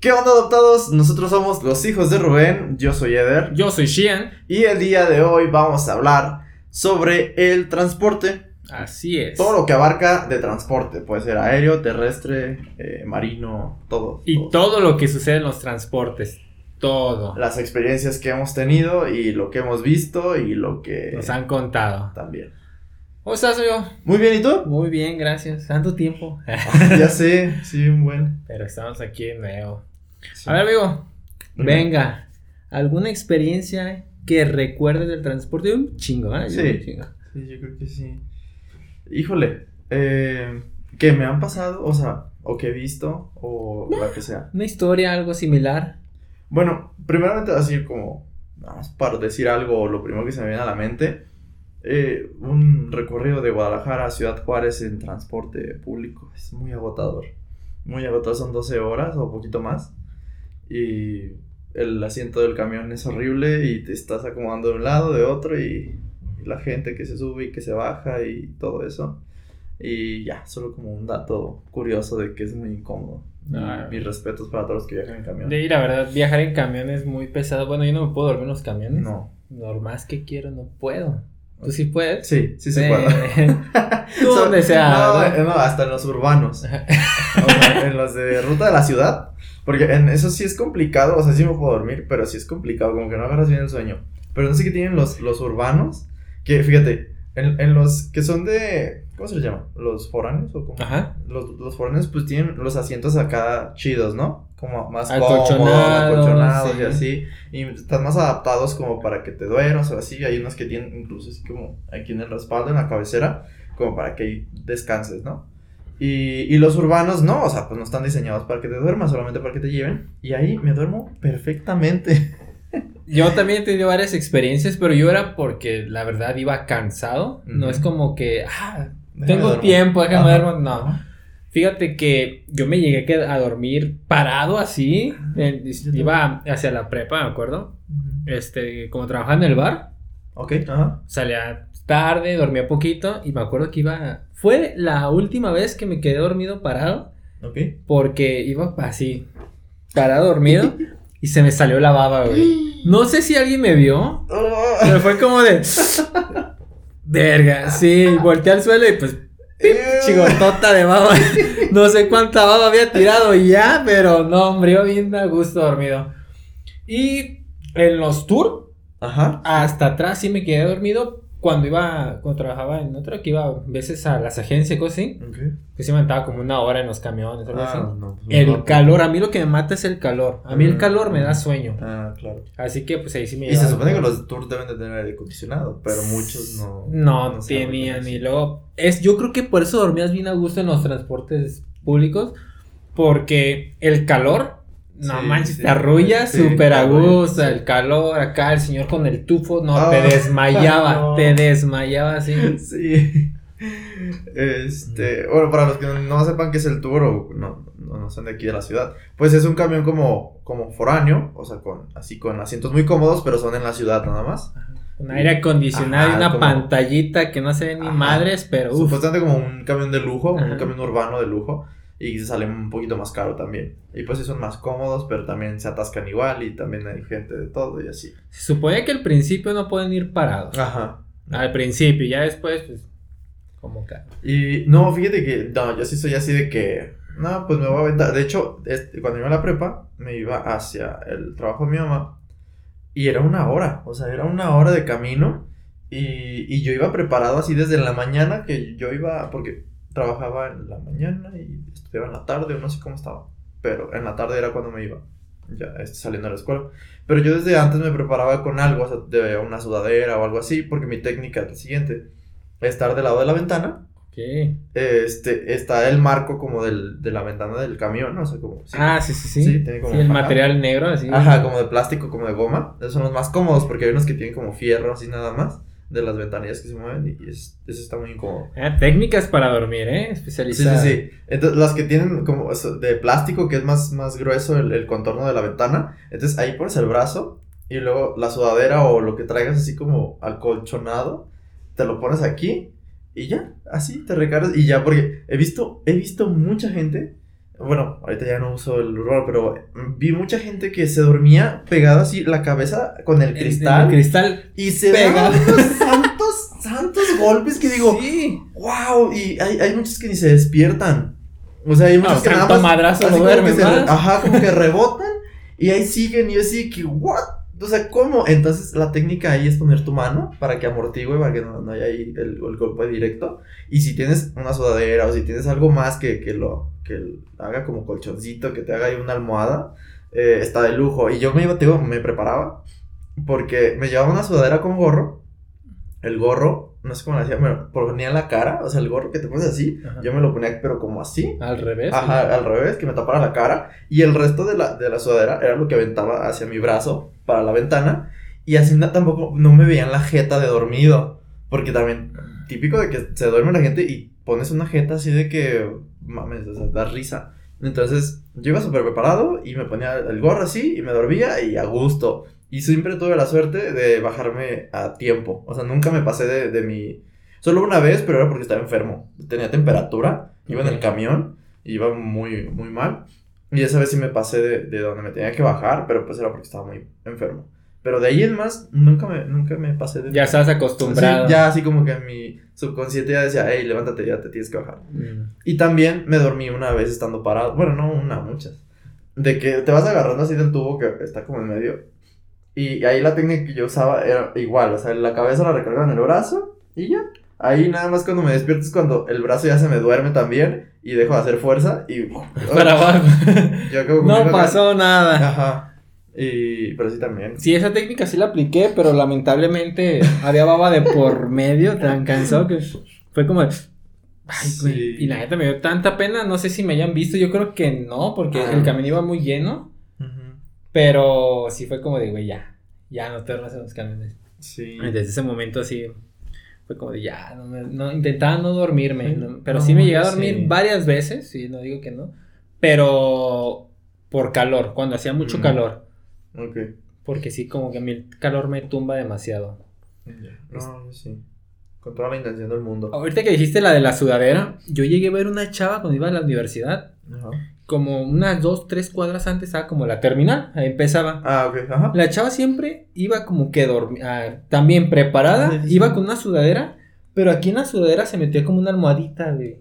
¿Qué onda adoptados? Nosotros somos los hijos de Rubén, yo soy Eder Yo soy Shian. y el día de hoy vamos a hablar sobre el transporte, Así es. todo lo que abarca de transporte, puede ser aéreo, terrestre, eh, marino, todo. Y todo lo que sucede en los transportes. Todo. Las experiencias que hemos tenido y lo que hemos visto y lo que Nos han contado. también. ¿Cómo estás, amigo? Muy bien, ¿y tú? Muy bien, gracias. Tanto tiempo. ya sé, sí, un buen. Pero estamos aquí de nuevo. Sí. A ver, amigo. Venga. ¿Alguna experiencia que recuerdes del transporte? Un chingo, ¿eh? Sí. Un chingo. Sí, yo creo que sí. Híjole, eh, que me han pasado, o sea, o que he visto, o lo que sea. Una historia, algo similar. Bueno, primeramente así como, nada más para decir algo, lo primero que se me viene a la mente, eh, un recorrido de Guadalajara a Ciudad Juárez en transporte público, es muy agotador. Muy agotador, son 12 horas o poquito más. Y el asiento del camión es horrible y te estás acomodando de un lado, de otro y, y la gente que se sube y que se baja y todo eso. Y ya, solo como un dato curioso de que es muy incómodo. Ah. Mis respetos para todos los que viajan en camión. De ir, la verdad, viajar en camión es muy pesado. Bueno, yo no me puedo dormir en los camiones. No. Por más que quiero, no puedo. ¿Tú sí puedes? Sí, sí se Eh, puede. Tú donde sea, No, ¿no? eh, no, hasta en los urbanos. O sea, en los de ruta de la ciudad. Porque en eso sí es complicado. O sea, sí me puedo dormir, pero sí es complicado. Como que no agarras bien el sueño. Pero no sé qué tienen los, los urbanos. Que fíjate, en, en los que son de. ¿Cómo se les llama? ¿Los foráneos o cómo? Ajá. Los, los foráneos, pues tienen los asientos acá chidos, ¿no? Como más Acolchonados, acolchonados sí. y así. Y están más adaptados como para que te duermas o así. Hay unos que tienen incluso así como aquí en el respaldo, en la cabecera, como para que descanses, ¿no? Y, y los urbanos no, o sea, pues no están diseñados para que te duermas, solamente para que te lleven. Y ahí me duermo perfectamente. Yo también he tenido varias experiencias, pero yo era porque la verdad iba cansado. No Ujú. es como que, ah, Déjame tengo duermo. tiempo, déjame Ajá. dormir. No. Fíjate que yo me llegué a dormir parado así. iba hacia la prepa, me acuerdo. Ujú. Este, como trabajaba en el bar, Ok, ajá. salía tarde, dormía poquito y me acuerdo que iba. Fue la última vez que me quedé dormido parado Ok. porque iba así, parado dormido y se me salió la baba, güey. No sé si alguien me vio, pero fue como de. Verga, sí, volteé al suelo y pues chigotota de baba. No sé cuánta baba había tirado ya, pero no, hombre, bien a gusto dormido. Y en los tours, Ajá. hasta atrás sí me quedé dormido cuando iba, cuando trabajaba en otro, que iba a veces a las agencias y cosas así, Ok. que sí me como una hora en los camiones, algo así. Ah, no, pues, El no. calor, a mí lo que me mata es el calor. A mí el Mm. calor me da sueño. Ah, claro. Así que pues ahí sí me Y se supone que los tours deben de tener aire acondicionado, pero muchos no. No, tenían y luego es yo creo que por eso dormías bien a gusto en los transportes públicos porque el calor no Sí, manches sí. te arrullas Sí, súper a gusto el calor acá el señor con el tufo no Ah, te desmayaba no. te desmayaba así Sí. Este, bueno, para los que no, sepan qué es el tour o no, no, no son de aquí de la ciudad, pues es un camión como, como foráneo, o sea, con así con asientos muy cómodos, pero son en la ciudad nada más. un aire acondicionado Ajá, y una como- pantallita que no se ven ni Ajá. madres pero Supuestamente como un camión de lujo, Ajá. un camión urbano de lujo, y se sale un poquito más caro también. Y pues sí son más cómodos, pero también se atascan igual y también hay gente de todo y así. se supone que al principio no pueden ir parados Ajá. al principio ya después pues como que Y no, fíjate que, no, yo sí soy así de que, no, pues me voy a aventar. De hecho, este, cuando iba a la prepa, me iba hacia el trabajo de mi mamá y era una hora, o sea, era una hora de camino y, y yo iba preparado así desde la mañana que yo iba, porque trabajaba en la mañana y estudiaba en la tarde, o no sé cómo estaba, pero en la tarde era cuando me iba, ya este, saliendo de la escuela. Pero yo desde antes me preparaba con algo, o sea, de una sudadera o algo así, porque mi técnica es la siguiente, estar del lado de la ventana ¿qué? este, está el marco como del, de la ventana del camión, ¿no? O sea, como... sí. ah sí sí sí Sí, tiene como- Sí, el material negro así Ajá, como de plástico, como de goma. Esos son los más cómodos porque hay unos que tienen como fierro así nada más de las ventanillas que se mueven y es- eso está muy incómodo. Ah, técnicas para dormir, ¿eh? Sí, sí, Especializadas. sí. Entonces, las que tienen como de plástico, que es más, más grueso el, el contorno de la ventana, entonces ahí pones el brazo y luego la sudadera o lo que traigas así como acolchonado, te lo pones aquí y ya, así te recargas y ya, porque he visto, he visto mucha gente bueno, ahorita ya no uso el urbano, pero vi mucha gente que se dormía pegada así la cabeza con el cristal. El, cristal. Y se pega. unos santos, santos golpes que digo, Sí. wow, y hay, hay muchos que ni se despiertan. O sea, hay muchos No, que nada más. madrazo así no como que duermen se- más. Ajá, como que rebotan y ahí siguen y yo así que, what? O sea, ¿cómo? Entonces la técnica ahí es poner tu mano para que amortigue, para que no, no haya ahí el, el golpe directo. Y si tienes una sudadera o si tienes algo más que, que lo que haga como colchoncito, que te haga ahí una almohada, eh, está de lujo. Y yo me iba, te digo, me preparaba porque me llevaba una sudadera con gorro. El gorro, no sé cómo lo hacía, me ponía la cara, o sea, el gorro que te pones así, Ajá. yo me lo ponía, pero como así. Al revés. Ajá, al revés, que me tapara la cara. Y el resto de la, de la sudadera era lo que aventaba hacia mi brazo para la ventana. Y así na- tampoco no me veían la jeta de dormido. Porque también, típico de que se duerme la gente y pones una jeta así de que, mames, o sea, da risa. Entonces, yo iba súper preparado y me ponía el gorro así y me dormía y a gusto. Y siempre tuve la suerte de bajarme a tiempo. O sea, nunca me pasé de, de mi... Solo una vez, pero era porque estaba enfermo. Tenía temperatura, iba en el camión, iba muy, muy mal. Y esa vez sí me pasé de, de donde me tenía que bajar, pero pues era porque estaba muy enfermo. Pero de ahí en más, nunca me, nunca me pasé de... Ya estás acostumbrado. Sí, ya así como que mi subconsciente ya decía, hey, levántate, ya te tienes que bajar. Mm. Y también me dormí una vez estando parado. Bueno, no una, muchas. De que te vas agarrando así del tubo que está como en medio. Y ahí la técnica que yo usaba era igual. O sea, la cabeza la recargaba en el brazo y ya. Ahí nada más cuando me despierto es cuando el brazo ya se me duerme también y dejo de hacer fuerza y... Para abajo. Yo acabo no pasó nada. Ajá. Y... Pero sí también. Sí, esa técnica sí la apliqué, pero lamentablemente había baba de por medio, tan cansado que fue como... Ay, güey. Sí. Y la neta me dio tanta pena, no sé si me hayan visto, yo creo que no, porque Ah. el camino iba muy lleno. Pero sí fue como de, güey, ya, ya no te en los camiones. Sí. Desde ese momento sí fue como de, ya, no, no, intentaba no dormirme, no, pero No, sí me llegué a dormir sí. varias veces, sí, no digo que no, pero por calor, cuando hacía mucho Mm. calor, Ok. porque sí, como que el calor me tumba demasiado. Ya. No, sí. Con toda la intención del mundo. Ahorita que dijiste la de la sudadera, yo llegué a ver una chava cuando iba a la universidad, Ajá. Como unas dos, tres cuadras antes estaba como la terminal, ahí empezaba. Ah, ok. Ajá. La chava siempre iba como que dormía, también preparada, iba con una sudadera, pero aquí en la sudadera se metía como una almohadita, güey.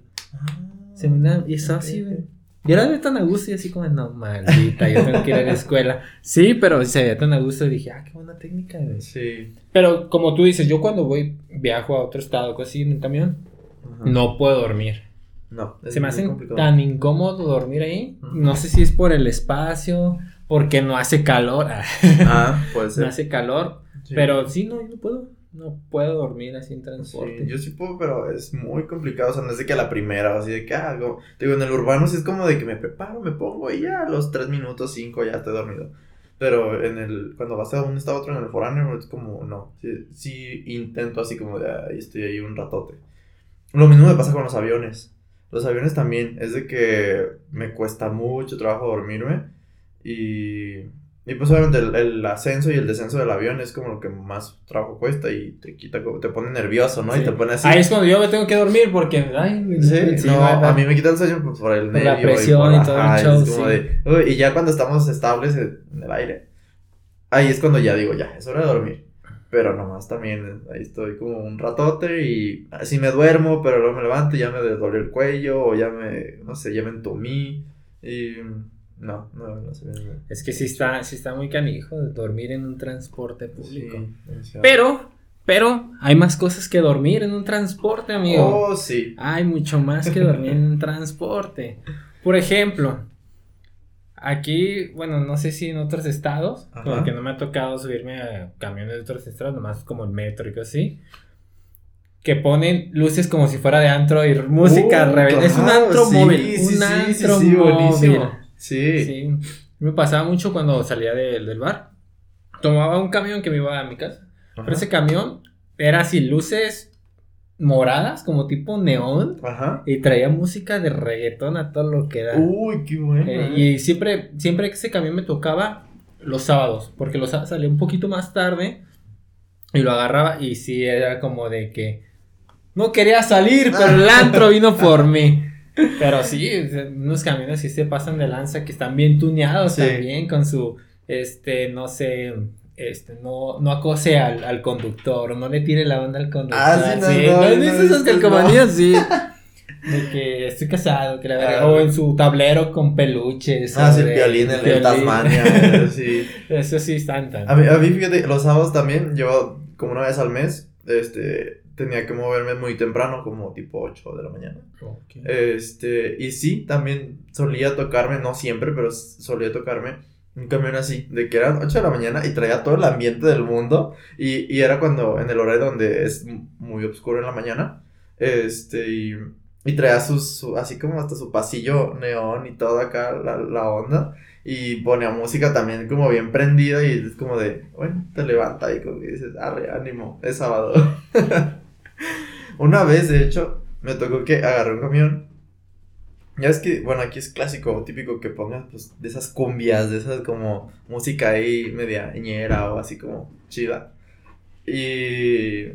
Se me y estaba así, güey. Y era de tan a gusto y así como, no, maldita, yo tengo que ir a la escuela. Sí, pero se veía tan a gusto y dije, ah, qué buena técnica, güey. Sí. Pero como tú dices, yo cuando voy, viajo a otro estado, cosas así en el camión, Ajá. no puedo dormir. No. es Se me hace complicado. tan incómodo dormir ahí. No sé si es por el espacio, porque no hace calor. Ah, puede ser. no hace calor. Sí. Pero sí, no, yo no puedo. No puedo dormir así en transporte. Sí, yo sí puedo, pero es muy complicado. O sea, no es de que a la primera, o así de que hago. Digo, en el urbano sí es como de que me preparo, me pongo y ya a los tres minutos, cinco ya estoy dormido. Pero en el, cuando vas de un estado a otro en el foráneo, es como, no. Sí, sí intento así como de ahí estoy ahí un ratote. Lo mismo me pasa con los aviones. Los aviones también, es de que me cuesta mucho trabajo dormirme. Y, y pues obviamente el, el ascenso y el descenso del avión es como lo que más trabajo cuesta y te quita, te pone nervioso, ¿no? Sí. Y te pone así. Ahí es cuando yo me tengo que dormir porque, ay, Sí, sí, no, a mí me quita el sueño pues, por el Por la nervio presión y todo el show, es como sí. de, uy, y ya cuando estamos estables en el aire, ahí es cuando ya digo, ya, es hora de dormir. Pero nomás también, ahí estoy como un ratote y así me duermo, pero luego me levanto y ya me dolió el cuello o ya me, no sé, ya me y no, no, no. Es que sí está, sí está muy canijo de dormir en un transporte público. Sí. Pero, pero, hay más cosas que dormir en un transporte, amigo. Oh, sí. Hay mucho más que dormir en un transporte. Por ejemplo, aquí, bueno, no sé si en otros estados, Ajá. porque no me ha tocado subirme a camiones de otros estados, nomás como el metro y cosas así. Que ponen luces como si fuera de antro y música Uh, rebelde. Es un antro sí, móvil. sí, un antro sí, móvil. Sí. Sí. Me pasaba mucho cuando salía del- del bar. Tomaba un camión que me iba a mi casa. Ajá. Pero ese camión era así, luces moradas, como tipo neón. Ajá. Y traía música de reggaetón a todo lo que da. Uy, qué bueno. Eh, y siempre, siempre que ese camión me tocaba los sábados, porque los salía un poquito más tarde y lo agarraba y sí era como de que no quería salir, pero el antro vino por mí. Pero sí, unos camiones sí se pasan de lanza que están bien tuneados Sí. también con su, este, no sé, este, no, no acose al, al conductor, no le tire la onda al conductor. Ah, sí, no, no, ¿no esas calcomanías? Sí. De que estoy casado, que la Ah. o en su tablero con peluches. Ah, sí, el violín, el, el. Tasmania, eh, sí. Eso sí están tan. A mí, a mí, fíjate, los sábados también, yo como una vez al mes, este, tenía que moverme muy temprano, como tipo 8 de la mañana. Este, y sí, también solía tocarme, no siempre, pero solía tocarme un camión así, de que eran 8 de la mañana y traía todo el ambiente del mundo. Y, y era cuando, en el horario donde es muy oscuro en la mañana, este, y, y traía sus, su- así como hasta su pasillo neón y todo acá, la, la onda. Y ponía música también como bien prendida y es como de, bueno, te levanta y como que dices, arre, ánimo, es sábado. Una vez, de hecho, me tocó que agarré un camión. Ya es que, bueno, aquí es clásico, típico que pongas pues de esas cumbias, de esas como música ahí media ñera o así como chida. Y,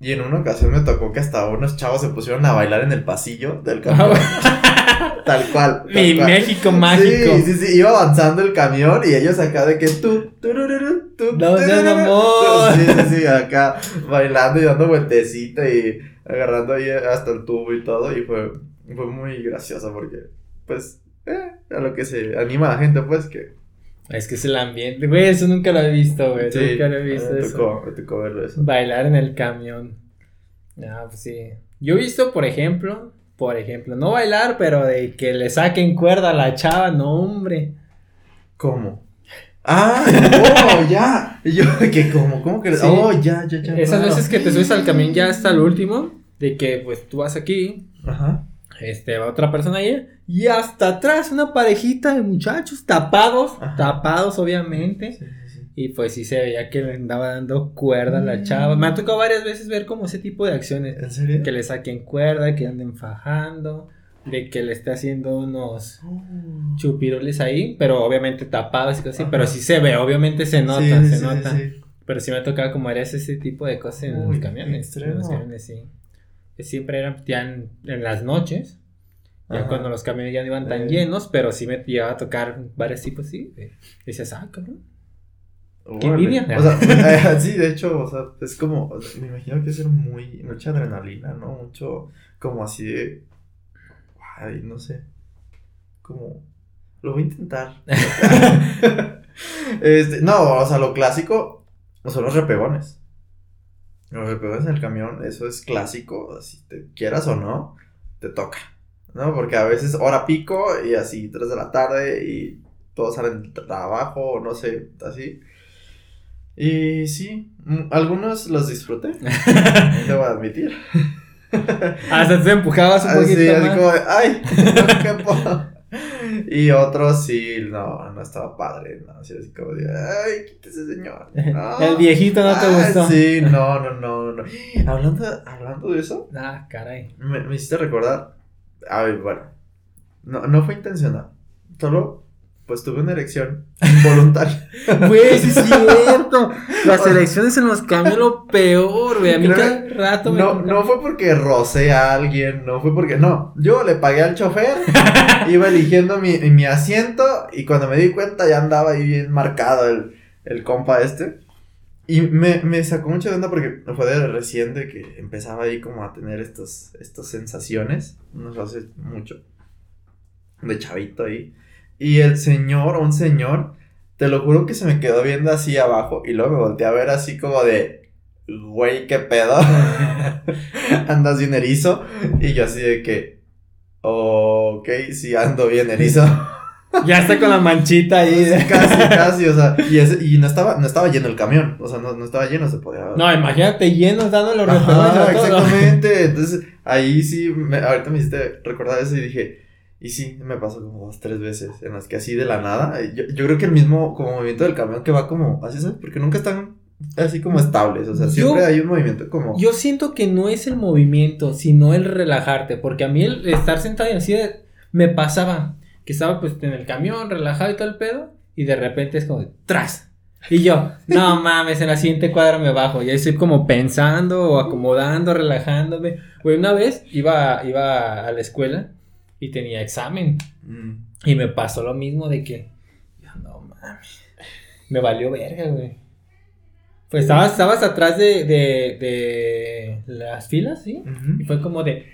y en una ocasión me tocó que hasta unos chavos se pusieron a bailar en el pasillo del camión. tal cual. tal Mi cual. México mágico. Sí, sí, sí, iba avanzando el camión y ellos acá de que tú, turururu, tú, No mamón. Sí, sí, sí, acá bailando y dando vueltecita y agarrando ahí hasta el tubo y todo y fue, fue muy gracioso porque, pues, eh, a lo que se anima la gente, pues, que... Es que es el ambiente, güey, eso nunca lo he visto, güey. Sí, nunca lo he visto me eso. me tocó verlo eso. Bailar en el camión. Ah, pues sí. Yo he visto, por ejemplo, por ejemplo, no bailar, pero de que le saquen cuerda a la chava, no, hombre. ¿Cómo? Ah, oh, ya. Y yo, que como, ¿cómo que? Sí. Oh, ya, ya, ya. Esas claro. veces que te subes al camión ya hasta el último, de que pues tú vas aquí, Ajá. Este, va otra persona ahí, y hasta atrás una parejita de muchachos tapados, Ajá. tapados obviamente. Sí, sí, sí. Y pues sí se veía que le andaba dando cuerda a la chava. Me ha tocado varias veces ver como ese tipo de acciones. ¿En serio? Que le saquen cuerda, que anden fajando, de que le esté haciendo unos Oh. chupirules ahí, pero obviamente tapados y cosas así. Pero sí se ve, obviamente se nota, se nota. Pero sí me ha tocado como eres ese tipo de cosas en Uy, los camiones. En los extremo. camiones, sí. Siempre eran ya en, en las noches. Ya Ajá. cuando los camiones ya no iban tan Eh. llenos, pero sí me llegaba a tocar varios tipos así. de- Decías, ah, cabrón. Qué envidia. O sea, eh, sí, de hecho, o sea, es como, o sea, me imagino que es muy, mucha adrenalina, ¿no? Mucho, como así de, ay, no sé, como, lo voy a intentar. este, no, o sea, lo clásico son los repegones. Los repegones en el camión, eso es clásico, si te quieras o no, te toca, ¿no? Porque a veces hora pico y así, 3 de la tarde y todos salen del trabajo o no sé, así. Y sí, mm, algunos los disfruté, debo admitir. Hasta te empujabas un poquito Así, así como ay, no quepo". Y otros sí, no, no estaba padre, no, así, como de, ay, quítese señor. no". El viejito no te Ah, gustó. Sí, no, no, no, no. Hablando, hablando de eso, Ah, caray. me, me hiciste recordar, a ver, bueno, no, no fue intencional, solo, pues tuve una erección involuntaria. Güey, sí es cierto. Las elecciones en los camiones lo peor, güey. A mí cada rato me No, no fue porque rocé a alguien, no fue porque. No, yo le pagué al chofer, iba eligiendo mi, mi asiento y cuando me di cuenta ya andaba ahí bien marcado el, el compa este. Y me, me sacó mucho de onda porque fue de reciente que empezaba ahí como a tener estos, estas sensaciones, no sé, hace mucho, de chavito ahí. Y el señor, un señor, te lo juro que se me quedó viendo así abajo y luego me volteé a ver así como de, güey, qué pedo. Andas bien erizo. Y yo así de que, ok, sí ando bien erizo. Ya está con la manchita ahí. Casi, casi, o sea, y, ese- y no, estaba, no estaba lleno el camión, o sea, no, no estaba lleno, se podía... No, imagínate llenos dando los Ajá, exactamente. Entonces, ahí sí, me- ahorita me hiciste recordar eso y dije, y sí, me pasó como dos, tres veces en las que así de la nada, yo, yo creo que el mismo como movimiento del camión que va como, así, ¿sabes? Porque nunca están así como estables, o sea, Yo- siempre hay un movimiento como... Yo siento que no es el movimiento, sino el relajarte. Porque a mí el estar sentado y así de- me pasaba. Que estaba pues en el camión, relajado y todo el pedo. Y de repente es como de, tras. Y yo, no mames, en la siguiente cuadra me bajo. Y ahí estoy como pensando o acomodando, relajándome. Güey, una vez iba, iba a la escuela y tenía examen. Mm. Y me pasó lo mismo de que, yo, no mames, me valió verga, güey. Pues estabas, estabas atrás de, de, de las filas, ¿sí? Y fue como de,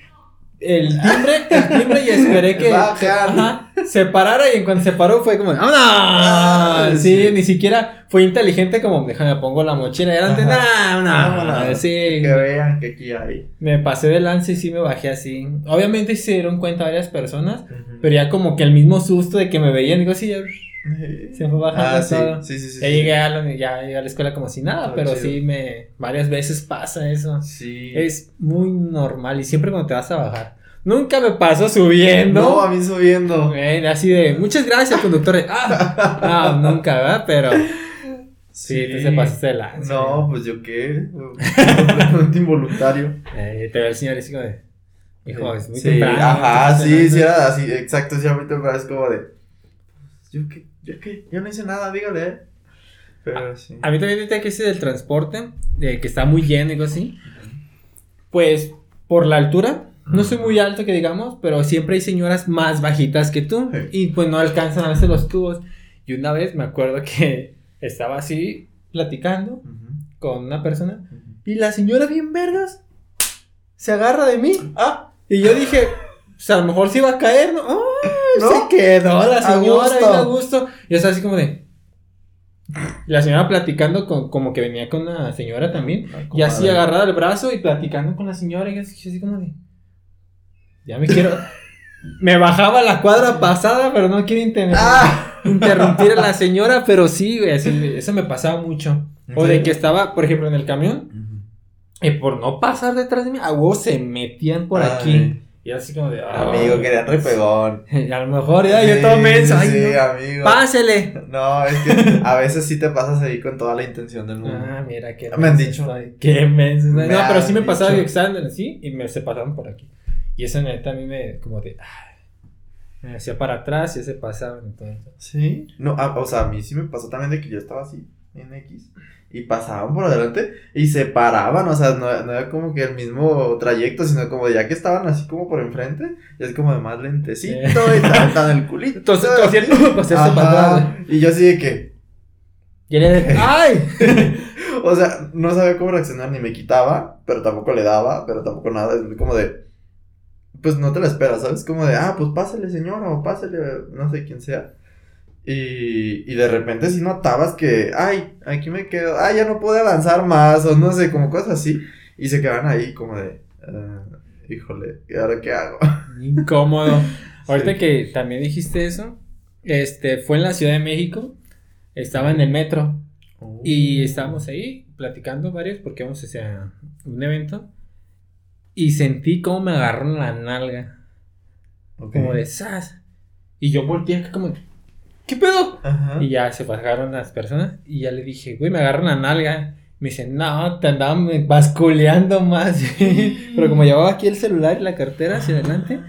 el timbre, el timbre y esperé que ajá, se parara y en cuanto se paró fue como. Ah, sí, sí. ni siquiera fue inteligente como, déjame pongo la mochila y adelante, Ajá. no, no, Vámonos. sí. Que vean que aquí hay. Me pasé de lance y sí me bajé así. Obviamente sí se dieron cuenta varias personas, pero ya como que el mismo susto de que me veían, digo, sí, ya, se fue bajando Ah, sí, todo. sí, sí, sí. ya sí. llegué a la, ya llegué a la escuela como si nada, Ah, pero chido. sí me, varias veces pasa eso. Sí. Es muy normal y siempre cuando te vas a bajar. Nunca me pasó subiendo. No, a mí subiendo. Güey, así de, muchas gracias, conductor. Ah, no, nunca, ¿verdad? Pero sí, tú se pasaste de lanza. No, pues yo qué. Completamente involuntario. Eh, te ve el señor y como de, hijo, es muy sí, temprano. Ajá, sí, sí, era así, exacto, sí, era muy temprano, es como de. pues, Yo qué, yo qué, yo no hice nada, dígale. eh. Pero sí. A mí también ahorita que ese del transporte, de que está muy lleno y cosas así. Pues, por la altura, no soy muy alto que digamos, pero siempre hay señoras más bajitas que tú. Sí. Y pues no alcanzan a veces los tubos. Y una vez me acuerdo que estaba así platicando Ujú, con una persona. ujú. Y la señora bien vergas se agarra de mí. Ah, Y yo dije, pues a lo mejor se iba a caer, ¿no? ¡Ay! ¿No? Se quedó la señora a gusto. Y estaba así como de. La señora platicando con, como que venía con la señora también. Y así agarrada el brazo y platicando con la señora. Y así, así como de. Ya me quiero. me bajaba la cuadra pasada, pero no quiero inter- Ah. interrumpir a la señora. Pero sí, güey, así, eso me pasaba mucho. ¿En O de que estaba, por ejemplo, en el camión. Ujú. Y por no pasar detrás de mí, a huevo se metían por Ay. aquí. Y así como de. "Ah". Amigo, querían repegón. Y a lo mejor ya yo todo menso. Ay, Sí, no. amigo. Pásele. No, es que a veces sí te pasas ahí con toda la intención del mundo. Ah, mira, qué Me han dicho. Qué menso. Me No, pero sí me pasaba que estaban así y me se pasaban por aquí. Y eso neta a mí me, como de. ay, me hacía para atrás y se pasaban. Entonces. Sí. No, ah, o sea, a mí sí me pasó también de que yo estaba así en X y pasaban por adelante y se paraban, o sea, no, no era como que el mismo trayecto, sino como ya que estaban así como por enfrente, y es como de más lentecito y tan, tan el culito. Entonces. Y yo así de que, ¡ay! o sea, no sabía cómo reaccionar, ni me quitaba, pero tampoco le daba, pero tampoco nada, es como de, pues no te la esperas, ¿sabes? Como de, ah, pues pásale señora, o pásale, no sé quién sea. Y, y de repente sí notabas que, ay, aquí me quedo, ay, ya no pude avanzar más, o no sé, como cosas así. Y se quedaban ahí como de, ah, híjole, ¿y ahora qué hago? Incómodo. Ahorita Sí. que también dijiste eso, este, fue en la Ciudad de México. Estaba en el metro. Y estábamos ahí platicando varios porque vamos hacia un evento. Y sentí como me agarraron la nalga. Como de sas. Y yo volteé como, ¿qué pedo? Ajá. Y ya se bajaron las personas. Y ya le dije, güey, me agarran la nalga. Me dicen, no, te andaban basculeando más. Pero como llevaba aquí el celular y la cartera hacia adelante,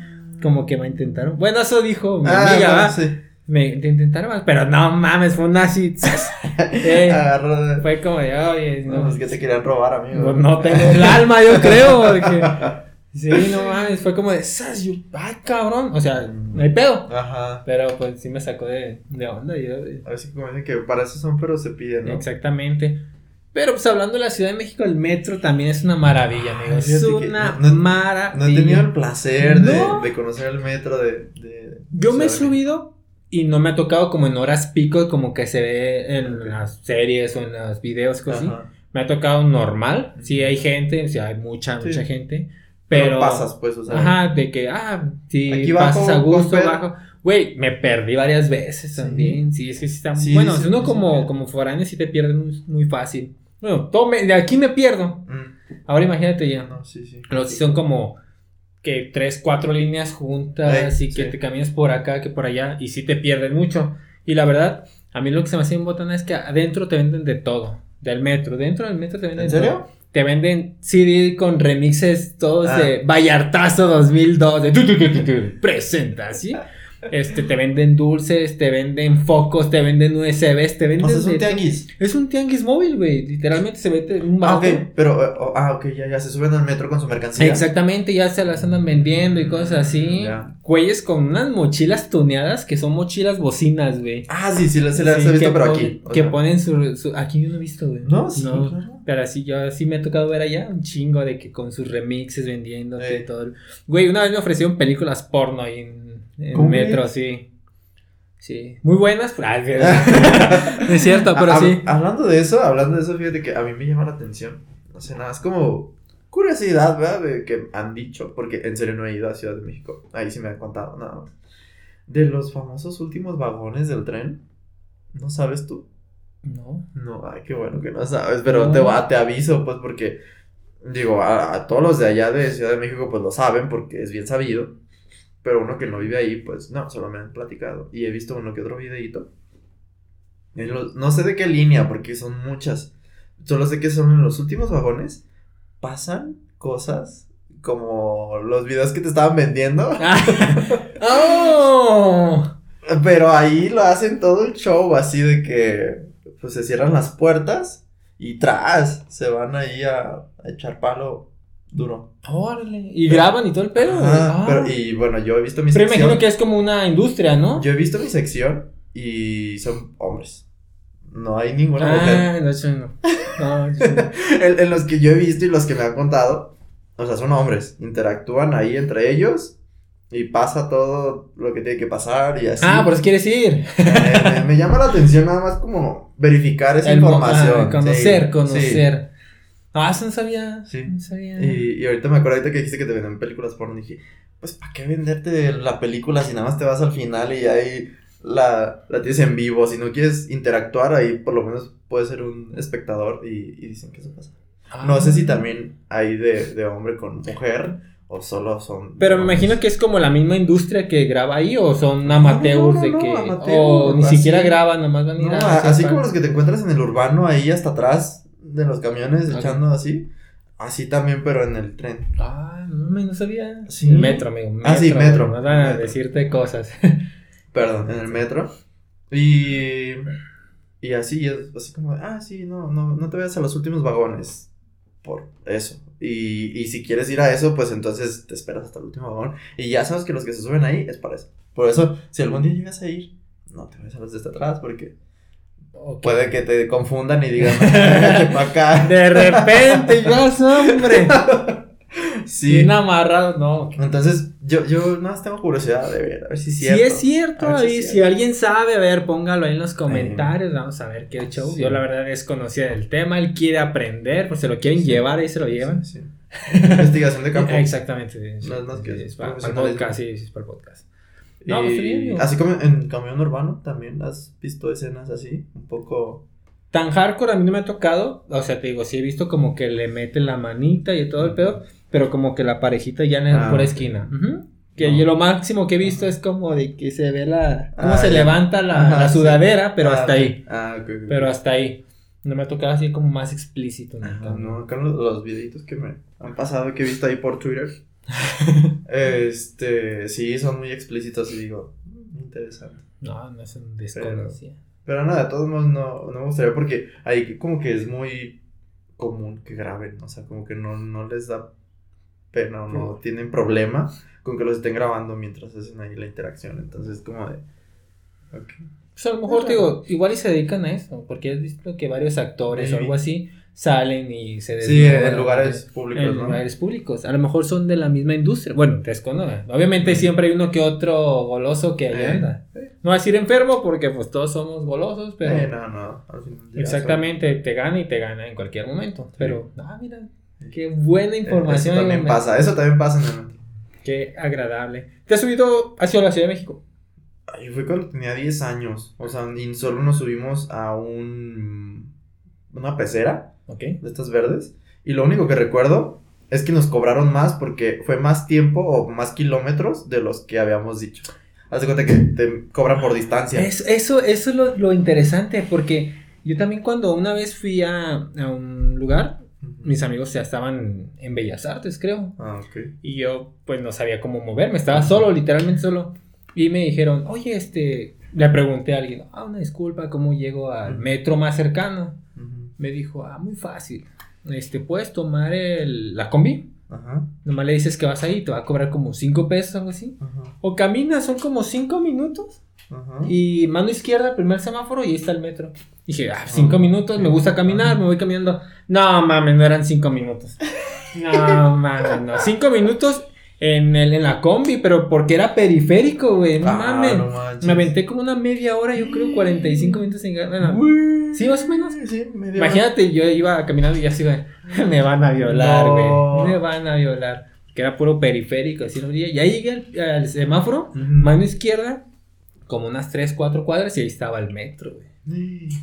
como que me intentaron. Bueno, eso dijo mi Ah, amiga, bueno, ¿va? sí. Me te intentaron, pero no mames, fue así. ¡zas! Eh, Agarró fue como oye, No, no, es que te querían robar, amigo. pues no tengo el alma, yo creo, porque. Sí, no mames, fue como de, ¡zas! Yo, ¡ay, cabrón! O sea, no hay pedo. Ajá. Pero pues sí me sacó de, de onda. Yo, A ver si como dicen que para eso son, pero se piden, ¿no? Exactamente. Pero pues hablando de la Ciudad de México, el metro también es una maravilla, amigos. Es una no- no- maravilla. No he tenido el placer de, No. de conocer el metro de... de Yo me he subido y no me ha tocado como en horas pico, como que se ve en las series o en los videos, cosas así. Me ha tocado normal. Sí hay gente, sí hay mucha, Sí. mucha gente. Pero Pero. pasas, pues, o sea. Ajá, de que, ah, sí, Aquí bajo, pasas a gusto, bajo. Güey, me perdí varias veces Sí. también. Sí, es que sí está. Sí, bueno, sí, si uno como, como foráneo sí te pierdes muy, muy fácil. Bueno, tome, de aquí me pierdo. Mm, Ahora imagínate ya. no, sí, sí. Los son como que tres, cuatro líneas juntas Ey, y que te caminas por acá, que por allá, y sí te pierdes mucho. Y la verdad, a mí lo que se me hace en botana es que adentro te venden de todo. Del metro, dentro del metro te venden ¿En de serio? todo. Te venden CD con remixes todos Ah. de Vallartazo 2002, de tu, tu, tu, presenta, ¿sí? Este, te venden dulces, te venden focos, te venden USBs, te venden. O sea, es un tianguis. Es un tianguis móvil, güey. Literalmente se vende un Ah, ok, pero, eh, oh, ah, ok, ya, ya se suben al metro con su mercancía. Exactamente, ya se las andan vendiendo y cosas así. Ya. Güeyes con unas mochilas tuneadas que son mochilas bocinas, güey. Ah, sí, sí, se las Sí, he visto, pero aquí. Que sea. ponen su, su- Aquí yo no he visto, güey. No, sí, claro. Pero así, yo sí me ha tocado ver allá un chingo de que con sus remixes vendiendo Eh. y todo. Güey, una vez me ofrecieron películas porno ahí en, en ¿Cómo metro, sí. Sí. Muy buenas, ay, no es cierto, pero Ah, sí. hab- Hablando de eso, hablando de eso, fíjate que a mí me llama la atención. No sé nada, es como curiosidad, ¿verdad? De que han dicho, porque en serio no he ido a Ciudad de México. Ahí sí me han contado, nada más. De los famosos últimos vagones del tren. ¿No sabes tú? No. No, ay, qué bueno que no sabes, pero No. te, va- te aviso, pues, porque, digo, a, a todos los de allá de Ciudad de México, pues lo saben, porque es bien sabido, pero uno que no vive ahí, pues, no, solo me han platicado, y he visto uno que otro videito. Los- no sé de qué línea, porque son muchas, solo sé que son en los últimos vagones, pasan cosas como los videos que te estaban vendiendo, ¡Oh! pero ahí lo hacen todo el show, así de que pues se cierran las puertas y tras se van ahí a, a echar palo duro. Órale. Y graban y todo el pedo. Ajá, Ah. pero, y bueno, yo he visto mi Pero sección. imagino que es como una industria, ¿no? Yo he visto mi sección y son hombres. No hay ninguna mujer. Ah, no, yo no. No, yo no. En, en los que yo he visto y los que me han contado, o sea, son hombres. Interactúan ahí entre ellos y pasa todo lo que tiene que pasar y así. Ah, por eso quieres ir. me, me- me llama la atención nada más como verificar esa El información. ah, conocer, Sí, conocer. Ah, eso no sabía. Sí. No sabía. Y, y ahorita me acuerdo ahorita que dijiste que te venden películas porno. Dije, pues, ¿para qué venderte la película si nada más te vas al final y ahí la, la tienes en vivo? Si no quieres interactuar, ahí por lo menos puedes ser un espectador y, y dicen que eso pasa. Ah. No sé si también hay de, de hombre con mujer o solo son. Pero me imagino que es como la misma industria que graba ahí o son amateurs no, de no, que amateur, o ni así. siquiera graban, nomás van a ir No, a así como los que te encuentras en el urbano ahí hasta atrás de los camiones echando así. Así también, pero en el tren. Ah, no, me- no sabía. Sí. Metro, amigo. Metro, Ah, sí, metro. Nos van a Metro. decirte cosas. Perdón, en el metro. Y. Y así, así como, ah, sí, no, no, no te vayas a los últimos vagones. Por eso. Y, y si quieres ir a eso, pues entonces te esperas hasta el último vagón. Y ya sabes que los que se suben ahí es para eso. Por eso, si algún día llegas a ir, no te vayas a los de hasta atrás, porque Ok. puede que te confundan y digan, "Vete pa' acá. De repente, ya hombre. Sí. Bien amarrado, no. Entonces, yo, yo nada más tengo curiosidad de ver, a ver si es Si cierto. es cierto, si ahí, si alguien sabe, a ver, póngalo ahí en los comentarios, vamos a ver qué show. Sí. Yo la verdad desconocía del tema, él quiere aprender, pues se lo quieren Sí. llevar, ahí se lo llevan. Investigación de campo. Exactamente. No es más que es para, el podcast, sí, es para el podcast. No, pues, Y digo. así como en camión urbano también has visto escenas así, un poco. Tan hardcore a mí no me ha tocado, o sea, te digo, sí he visto como que le meten la manita y todo el pedo, pero como que la parejita ya en Ah, por ok. esquina. Ujú. Que No. yo lo máximo que he visto es como de que se ve la... cómo Ah, se ya. levanta la, Ajá, la sí. sudadera, pero Ah, hasta ahí. Ah, ok, ok. Pero hasta ahí. No me ha tocado así como más explícito. Ah, nunca. no, acá los, los videitos que me han pasado que he visto ahí por Twitter. este, sí, son muy explícitos y digo, "Mm, interesante. No, no es un desconocido. Pero nada, de todos modos no, no me gustaría porque ahí como que es muy común que graben, o sea, como que no, no les da pena o no tienen problema con que los estén grabando mientras hacen ahí la interacción, entonces como de... ok. Pues a lo mejor, digo, igual y se dedican a eso, porque has visto que varios actores o algo así salen y se Sí, desnudan, en lugares eh, públicos, en ¿no? lugares públicos. A lo mejor son de la misma industria. Bueno, desconozco. Obviamente siempre hay uno que otro goloso que ahí Eh, anda. No va a decir enfermo porque pues todos somos golosos, pero Eh, no, no, exactamente te gana y te gana en cualquier momento. Sí. Pero, ah, mira, qué buena son- información. Eso también me- pasa, eso también pasa en el. Qué agradable. ¿Te has subido hacia la Ciudad de México? Ay, fue cuando tenía 10 años, o sea, y solo nos subimos a un... una pecera Ok. de estas verdes. Y lo único que recuerdo es que nos cobraron más porque fue más tiempo o más kilómetros de los que habíamos dicho. Haz de cuenta que te cobran por distancia. Es- eso, eso es lo, lo interesante, porque yo también cuando una vez fui a, a un lugar, mis amigos ya estaban en Bellas Artes, creo. Ah, ok. Y yo pues no sabía cómo moverme, estaba solo, literalmente solo. Y me dijeron, oye, este, le pregunté a alguien, ah, una disculpa, ¿cómo llego al metro más cercano? Ujú. Me dijo, ah, muy fácil. Este, puedes tomar el, la combi. Ajá. Nomás le dices que vas ahí, te va a cobrar como 5 pesos, algo así. Ajá. O caminas, son como 5 minutos. Ajá. Y mano izquierda, primer semáforo, y ahí está el metro. Dije, ah, 5 Ah, minutos, me gusta caminar, me voy caminando. No mames, no eran 5 minutos. No mames, no. 5 minutos en, el, en la combi, pero porque era periférico, güey. No Ah, mames. no. Me aventé como una media hora, yo creo 45 minutos en. Bueno, Uy. Sí, más o menos. Sí, media Imagínate, yo iba caminando y ya así, güey. Me van a violar, güey. No. Me van a violar. Que era puro periférico, así no. Ya llegué al, al semáforo, mano izquierda, como unas 3, 4 cuadras y ahí estaba el metro, güey.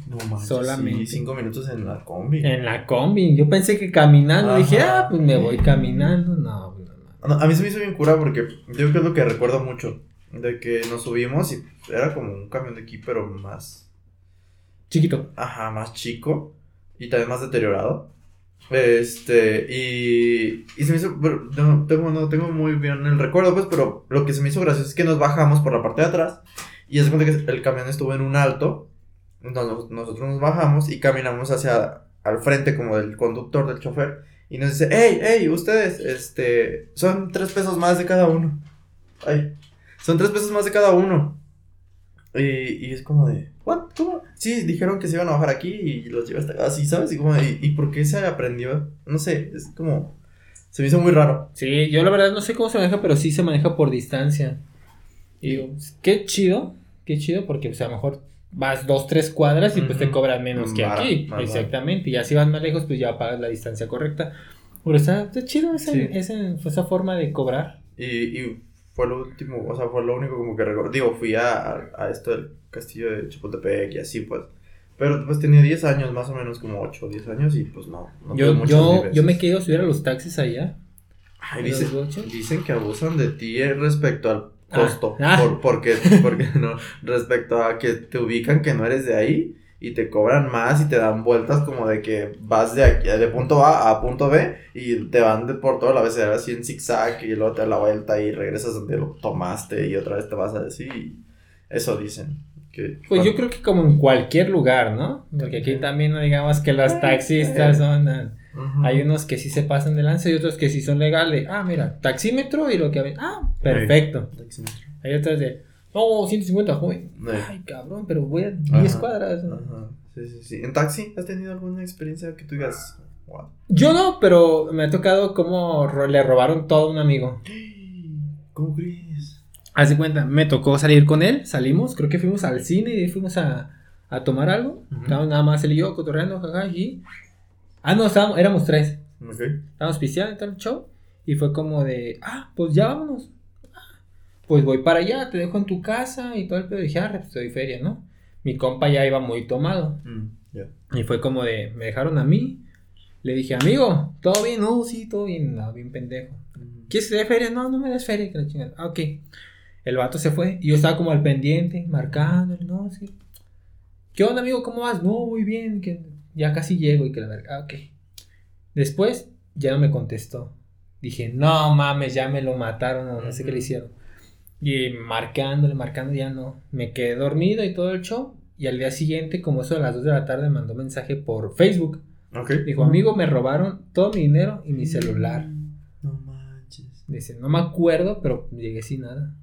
No manches. Solamente. Cinco minutos en la combi. En la combi. Yo pensé que caminando. Ajá. Dije, ah, pues me voy caminando. No. No, a mí se me hizo bien cura porque yo creo que es lo que recuerdo mucho. De que nos subimos y era como un camión de aquí, pero más. Chiquito. Ajá, más chico. Y también más deteriorado. Este, y, y se me hizo, pero no tengo, no tengo muy bien el recuerdo, pues, pero lo que se me hizo gracioso es que nos bajamos por la parte de atrás y se cuenta que el camión estuvo en un alto, entonces nosotros nos bajamos y caminamos hacia al frente como del conductor, del chofer, y nos dice, hey, hey, ustedes, este, son tres pesos más de cada uno. Ay, son tres pesos más de cada uno. Y, y es como de, ¿what? ¿Cómo? Sí, dijeron que se iban a bajar aquí y los llevé hasta acá, así, ¿sabes? Y como, ¿y, por qué se aprendió? No sé, es como, se me hizo muy raro. Sí, yo la verdad no sé cómo se maneja, pero sí se maneja por distancia. Y digo, qué chido, qué chido, porque pues, a lo mejor vas dos, tres cuadras y pues te cobran menos que Vara, aquí. vara. Exactamente. Y así vas más lejos, pues ya pagas la distancia correcta. Pero está, está chido esa, Sí. esa, esa forma de cobrar. Y, y fue lo último, o sea, fue lo único como que recuerdo. Digo, fui a, a, a esto del castillo de Chapultepec y así, pues. Pero pues tenía 10 años, más o menos como 8 o 10 años y pues no. no yo, yo, yo me quedé a subir a los taxis allá. Ay, ¿De los dicen, dicen que abusan de ti eh, respecto al costo. ah. Por- porque, porque no, respecto a que te ubican que no eres de ahí y te cobran más y te dan vueltas como de que vas de aquí, de punto A a punto B y te van de por toda la vez así en zigzag y luego te da la vuelta y regresas donde lo tomaste y otra vez te vas a decir eso dicen. Que, Pues yo creo que como en cualquier lugar, ¿no? Porque aquí también no digamos que los taxistas son... Hay unos que sí se pasan de lanza y otros que sí son legales. Ah, mira, taxímetro y lo que... Ah, perfecto. Hay otros de... No, 150, joven. Ay, cabrón, pero voy a 10 Ajá. cuadras. Ajá. Sí, sí, sí. ¿En taxi has tenido alguna experiencia que tú digas? Wow. Yo no, pero me ha tocado como ro- le robaron todo a un amigo. ¿Cómo crees? Haz de cuenta, me tocó salir con él, salimos, creo que fuimos al cine y fuimos a, a tomar algo. Estábamos nada más él y yo cotorreando, jaja, y... Ah, no, estábamos, éramos tres. Ok. Estábamos pisteando y tal, show. Y fue como de, ah, pues ya vámonos. Pues voy para allá, te dejo en tu casa y todo el pedo. Dije, ah, pues doy feria, ¿no? Mi compa ya iba muy tomado. Mm. Y fue como de, me dejaron a mí. Le dije, amigo, ¿todo bien? No, sí, todo bien. No, bien pendejo. Mm. ¿Quieres que te dé feria? No, no me des feria, que la chingada. Ah, ok. El vato se fue y yo estaba como al pendiente, marcando, no, sí. ¿Qué onda, amigo? ¿Cómo vas? No, muy bien, que ya casi llego y que la verga. Ah, ok. Después ya no me contestó. Dije, no mames, ya me lo mataron o no sé qué le hicieron. Y marcándole, marcando, ya no. Me quedé dormido y todo el show. Y al día siguiente, como eso a las 2 de la tarde, mandó mensaje por Facebook. Ok. Dijo, amigo, me robaron todo mi dinero y mi celular. No manches. Dice, no me acuerdo, pero llegué sin nada.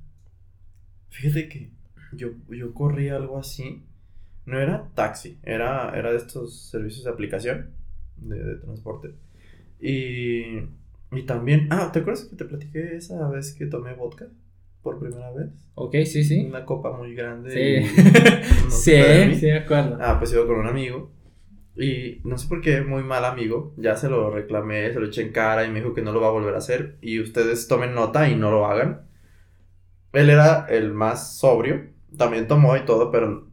Fíjate que yo, yo corrí algo así. No era taxi, era, era de estos servicios de aplicación de, de transporte. Y, y también, ah, ¿te acuerdas que te platiqué esa vez que tomé vodka por primera vez? Ok, sí, sí. Una copa muy grande. Sí. y no sí, de sí, me acuerdo. Ah, pues iba con un amigo. Y no sé por qué, muy mal amigo. Ya se lo reclamé, se lo eché en cara y me dijo que no lo va a volver a hacer. Y ustedes tomen nota y no lo hagan. Él era el más sobrio. También tomó y todo, pero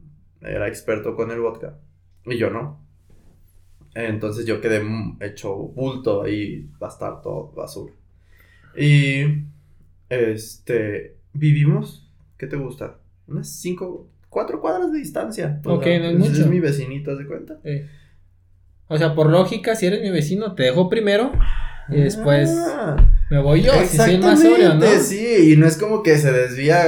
era experto con el vodka. Y yo no. Entonces yo quedé hecho bulto estar todo basura. Y este, vivimos, ¿qué te gusta? Unas cinco, cuatro cuadras de distancia. Ok, sea, no es mucho. es mi vecinito, ¿haz de cuenta? Eh, O sea, por lógica, si eres mi vecino, te dejo primero y después. Me voy yo, si soy el más sobrio, ¿no? sí, y no es como que se desvía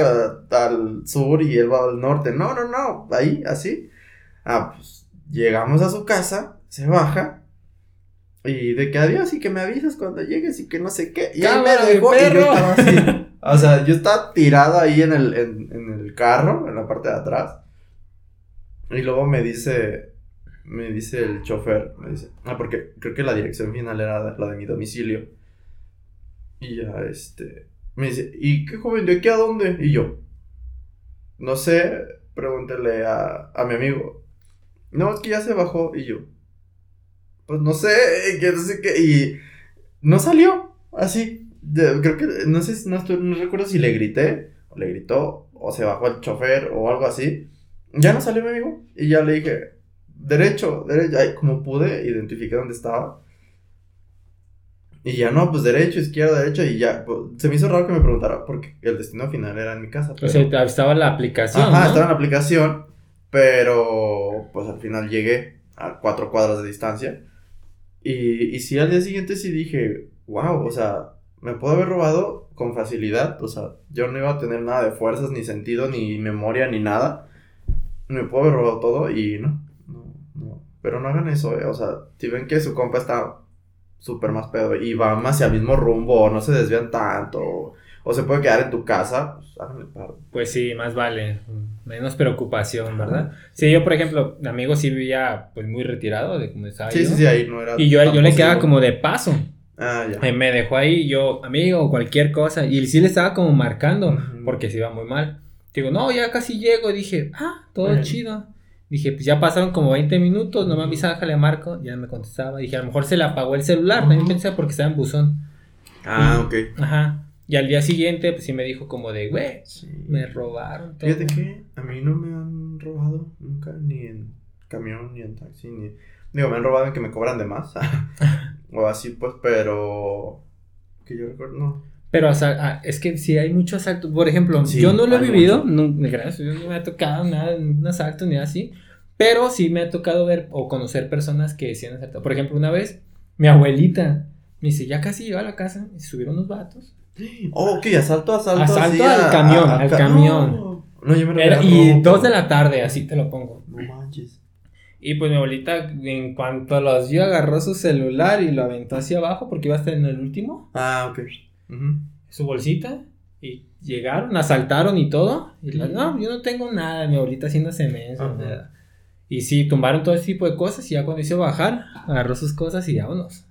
al sur y él va al norte, no, no, no, ahí, así. Ah, pues llegamos a su casa, se baja, y de que adiós y que me avisas cuando llegues y que no sé qué. Y ahí me dejó y yo estaba así. O sea, yo estaba tirado ahí en el, en, en el carro, en la parte de atrás. Y luego me dice, me dice el chofer, me dice, ah, porque creo que la dirección final era la de mi domicilio. Y ya, este, me dice, ¿y qué joven, de aquí a dónde? Y yo, no sé, pregúntele a, a mi amigo. No, es que ya se bajó. Y yo, pues no sé, que no sé qué. Y no salió así. creo que, no sé, no, no recuerdo si le grité, o le gritó, o se bajó el chofer, o algo así. Ya no salió mi amigo. Y ya le dije, derecho, derecho. Ay, como pude, identifiqué dónde estaba. Y ya no, pues derecho, izquierda, derecho. Y ya, pues, se me hizo raro que me preguntara, porque el destino final era en mi casa. O sea, estaba en la aplicación. Ajá, estaba en la aplicación. Pero, pues al final llegué a cuatro cuadras de distancia. Y, y sí, al día siguiente sí dije, wow, o sea, me puedo haber robado con facilidad. O sea, yo no iba a tener nada de fuerzas, ni sentido, ni memoria, ni nada. Me puedo haber robado todo y no, no, no. Pero no hagan eso, eh. O sea, si ven que su compa está súper más pedo y va hacia el mismo rumbo, o no se desvían tanto, o se puede quedar en tu casa, pues háganle paro. Pues sí, más vale, menos preocupación, ¿verdad? Sí, yo por ejemplo, amigo sí vivía pues muy retirado de como estaba Sí, yo. sí, sí, ahí no era. Y yo, yo le quedaba como de paso. Ah, ya. Y me dejó ahí yo, amigo, cualquier cosa. Y sí le estaba como marcando, porque se iba muy mal. Digo, no, ya casi llego. Dije, ah, todo Bueno. chido. Dije, pues ya pasaron como 20 minutos, no me avisa, le marco. Ya no me contestaba. Dije, a lo mejor se le apagó el celular. También Ujú. pensé porque estaba en buzón. Ah, ok. Ajá. Y al día siguiente, pues sí me dijo como de, güey, Sí. me robaron todo. Fíjate que a mí no me han robado nunca, ni en camión, ni en taxi, ni... Digo, me han robado en que me cobran de más. o así, pues, pero... Que yo recuerdo, no. Pero ah, es que sí hay mucho asalto. Por ejemplo, Sí, yo no lo he vivido, no, gracias, Dios, no me ha tocado nada, un asalto ni así. Pero sí me ha tocado ver o conocer personas que sí han asaltado. Por ejemplo, una vez, mi abuelita me dice, ya casi llegó a la casa y subieron unos vatos. Oh, ok, asalto, asalto. Asalto al a- camión, a- al ca- camión. No, no, yo me Era- y dos de la tarde, así te lo pongo. No manches. Y pues mi abuelita, en cuanto los vio, agarró su celular y lo aventó hacia abajo porque iba a estar en el último. Ah, ok. Su bolsita y llegaron, asaltaron y todo. Y la, no, yo no tengo nada, mi abuelita. Ajá. nada. Y sí, tumbaron todo ese tipo de cosas y ya cuando hizo bajar, agarró sus cosas y vámonos.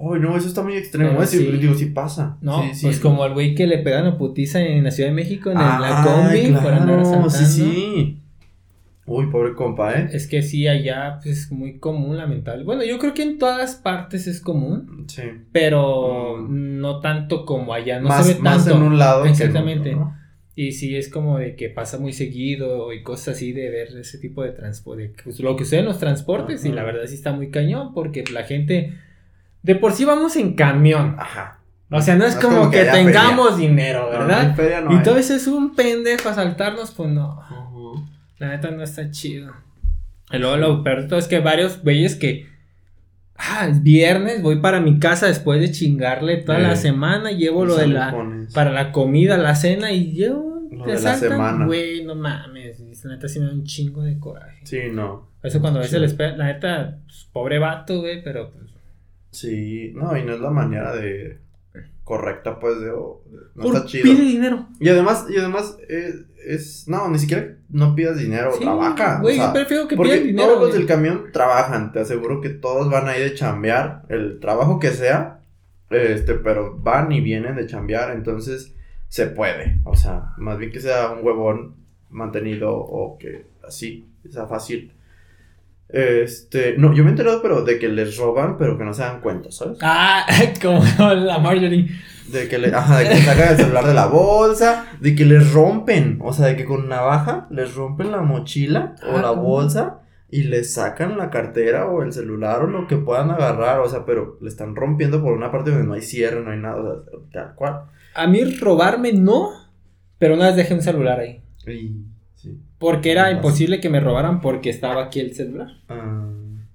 Ay, no, eso está muy extremo. Pero eh, sí, digo, sí pasa. No, Sí, sí. pues como al güey que le pegan a putiza en la Ciudad de México, en el- la combi, por andar claro, asaltando. sí, sí. Uy, pobre compa, ¿eh? Es que sí, allá pues, es muy común, lamentable. Bueno, yo creo que en todas partes es común, Sí. pero Mm. no tanto como allá, no más, se ve más tanto. en un lado que en Exactamente. otro, ¿no? Y sí, es como de que pasa muy seguido y cosas así de ver ese tipo de transporte. pues, lo que sucede en los transportes y la verdad sí está muy cañón porque la gente... De por sí vamos en camión. Ajá. O sea, no es como, que, tengamos dinero, feria. ¿verdad? no feria, y todo eso es un pendejo a saltarnos, pues no. La neta no está chido. Y luego lo peor es que varios güeyes que. Ah, es viernes, voy para mi casa después de chingarle toda Eh, la semana, llevo lo de la. Para la comida, la cena y llevo. Lo te de la semana. Güey, no mames. La neta sí me da un chingo de coraje. Sí, no. Eso cuando a veces Sí. les pega. La neta, pues, pobre vato, güey, pero pues. Sí, no, y no es la manera de correcta, pues, de, o- de- no por- está chido. pide dinero. Y además, y además, eh, es, no, ni siquiera no pidas dinero, Sí, trabaja. Güey, o sea, prefiero que porque dinero. todos los del camión trabajan, te aseguro que todos van ahí de chambear, el trabajo que sea, este, pero van y vienen de chambear, entonces se puede, o sea, más bien que sea un huevón mantenido o que así, sea fácil. Este, no, yo me he enterado, pero de que les roban, pero que no se dan cuenta, ¿sabes? Ah, como la Marjorie. De que le, ajá, de que sacan el celular de la bolsa, de que les rompen, o sea, de que con navaja les rompen la mochila o Ah, la ¿cómo? bolsa y les sacan la cartera o el celular o lo que puedan agarrar, o sea, pero le están rompiendo por una parte donde no hay cierre, no hay nada, o sea, tal cual. A mí robarme no, pero una vez dejé un celular ahí. Y, sí. Porque era imposible que me robaran porque estaba aquí el celular. Ah,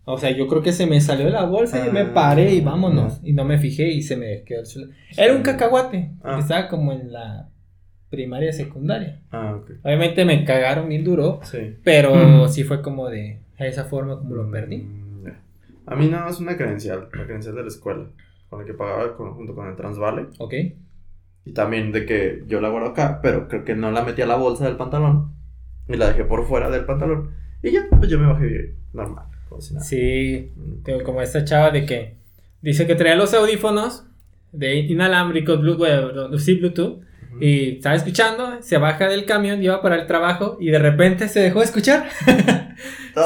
O sea, yo creo que se me salió de la bolsa y me Ah, paré y vámonos. Y no me fijé y se me quedó el celular. Era un cacahuate. Ah. Estaba como en la primaria, secundaria. Ah, ok. Obviamente me cagaron bien duro, Sí. pero sí fue como de esa forma como lo perdí. Mm, ya. A mí nada más una credencial, la credencial de la escuela, con la que pagaba con- junto con el Transvale. ¿Ok? Y también de que yo la guardo acá, pero creo que no la metí a la bolsa del pantalón. Y la dejé por fuera del pantalón. Y ya, pues yo me bajé normal. Como si nada. Sí. Tengo como esta chava de que dice que traía los audífonos de inalámbricos, Bluetooth, sí, Bluetooth, y estaba escuchando, se baja del camión, iba para el trabajo y de repente se dejó de escuchar.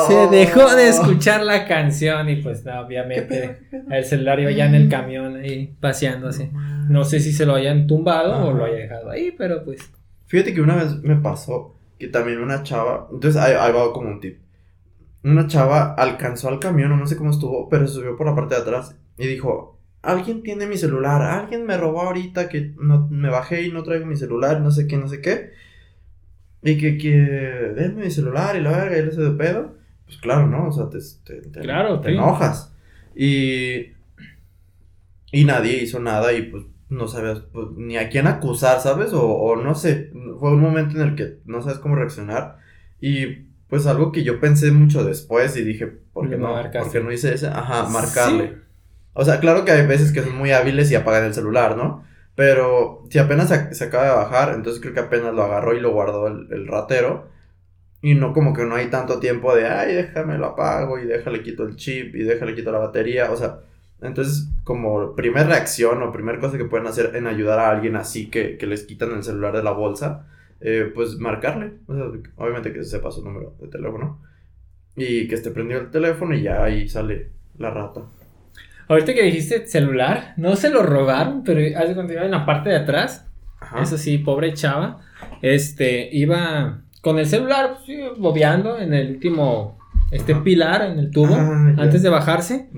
Se dejó de escuchar la canción y pues no, obviamente el celular iba ya en el camión ahí paseándose. No sé si se lo hayan tumbado o lo haya dejado ahí, pero pues Fíjate que una vez me pasó que también una chava, entonces ahí, ahí va como un tip. Una chava alcanzó al camión, no sé cómo estuvo, pero se subió por la parte de atrás y dijo, alguien tiene mi celular, alguien me robó ahorita que no, me bajé y no traigo mi celular, no sé qué, no sé qué. Y que, que, denme mi celular y la verga, y le de pedo. Pues claro, ¿no? O sea, te, te, te- Claro, te sí. enojas. Y, y nadie hizo nada y pues no sabías pues, ni a quién acusar, ¿sabes? O, o no sé, fue un momento en el que no sabes cómo reaccionar. Y pues algo que yo pensé mucho después y dije, ¿por qué no? ¿Por qué no hice ese? Ajá, marcarle. Sí. O sea, claro que hay veces que son muy hábiles y apagan el celular, ¿no? Pero si apenas se, se acaba de bajar, entonces creo que apenas lo agarró y lo guardó el, el ratero. Y no como que no hay tanto tiempo de, ay, déjame lo apago y déjale quito el chip y déjale quito la batería. O sea, entonces como primer reacción o primer cosa que pueden hacer en ayudar a alguien así que, que les quitan el celular de la bolsa, eh, pues marcarle. O sea, obviamente que sepa su número de teléfono. Y que esté prendido el teléfono y ya ahí sale la rata. ahorita que dijiste celular, no se lo robaron, pero hace cuando iba en la parte de atrás, Ajá. Eso sí, pobre chava. Este, iba con el celular, pues, bobeando en el último, este Ajá. pilar, en el tubo, Ah, antes de bajarse.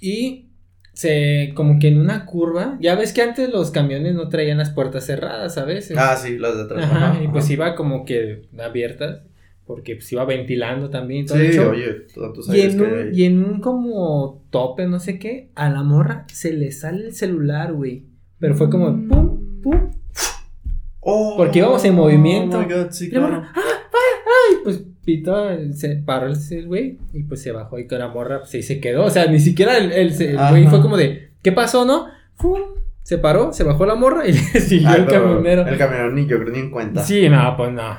Y se, como que en una curva, ya ves que antes los camiones no traían las puertas cerradas a veces. Ah, sí, las de atrás. Ajá, ajá, y pues ajá. iba como que abiertas, porque pues iba ventilando también todo Sí, show. oye, tantos Y en, que hay un, ahí. y en un como tope, no sé qué, a la morra se le sale el celular, güey. Pero fue como pum, pum, Oh, porque íbamos en movimiento. Oh my god, sí, Y la claro. morra, ¡ah, ay! Pues pito, se paró el güey y pues se bajó y con la morra pues ahí se quedó. O sea, ni siquiera el, el, el Ajá. güey fue como de, ¿qué pasó, no? ¡Fum! Se paró, se bajó la morra y le siguió Ah, el camionero. El camionero ni yo creo ni en cuenta. Sí, no, pues no.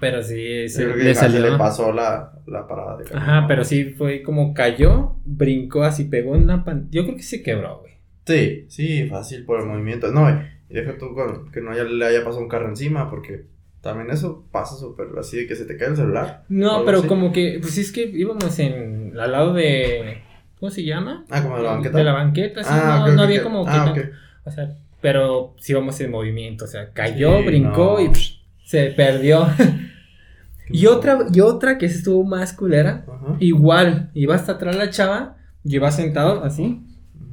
Pero sí, Yo se creo que le le pasó la, la parada de camión. Ajá, pero sí fue como cayó, brincó así, pegó en una pan... Yo creo que se quebró, güey. Sí, sí, fácil por el movimiento. No, y deja tú que no haya- le haya pasado un carro encima, porque también eso pasa súper así de que se te cae el celular. No, pero así. como que, pues es que íbamos en al lado de. ¿Cómo se llama? Ah, como de la banqueta. De la banqueta, sí, ah, no, ok, no ok, había como que. Ah, tan-. O sea, pero sí íbamos en movimiento, o sea, cayó, Sí, brincó no. y psh, se perdió. y otra, y otra que estuvo más culera, Ajá. igual, iba hasta atrás la chava, yo iba sentado así,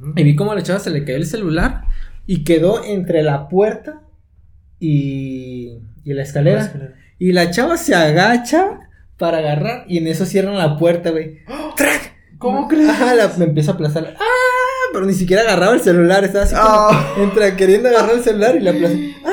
Ujú. y vi como a la chava se le cayó el celular y quedó entre la puerta y, y la escalera. Y la chava se agacha para agarrar y en eso cierran la puerta, güey. ¡Trac! ¿Cómo crees? La- me empieza a aplastar. ¡Ah! Pero ni siquiera agarraba el celular, estaba así como entre queriendo agarrar el celular y la aplastó. ¡Ah!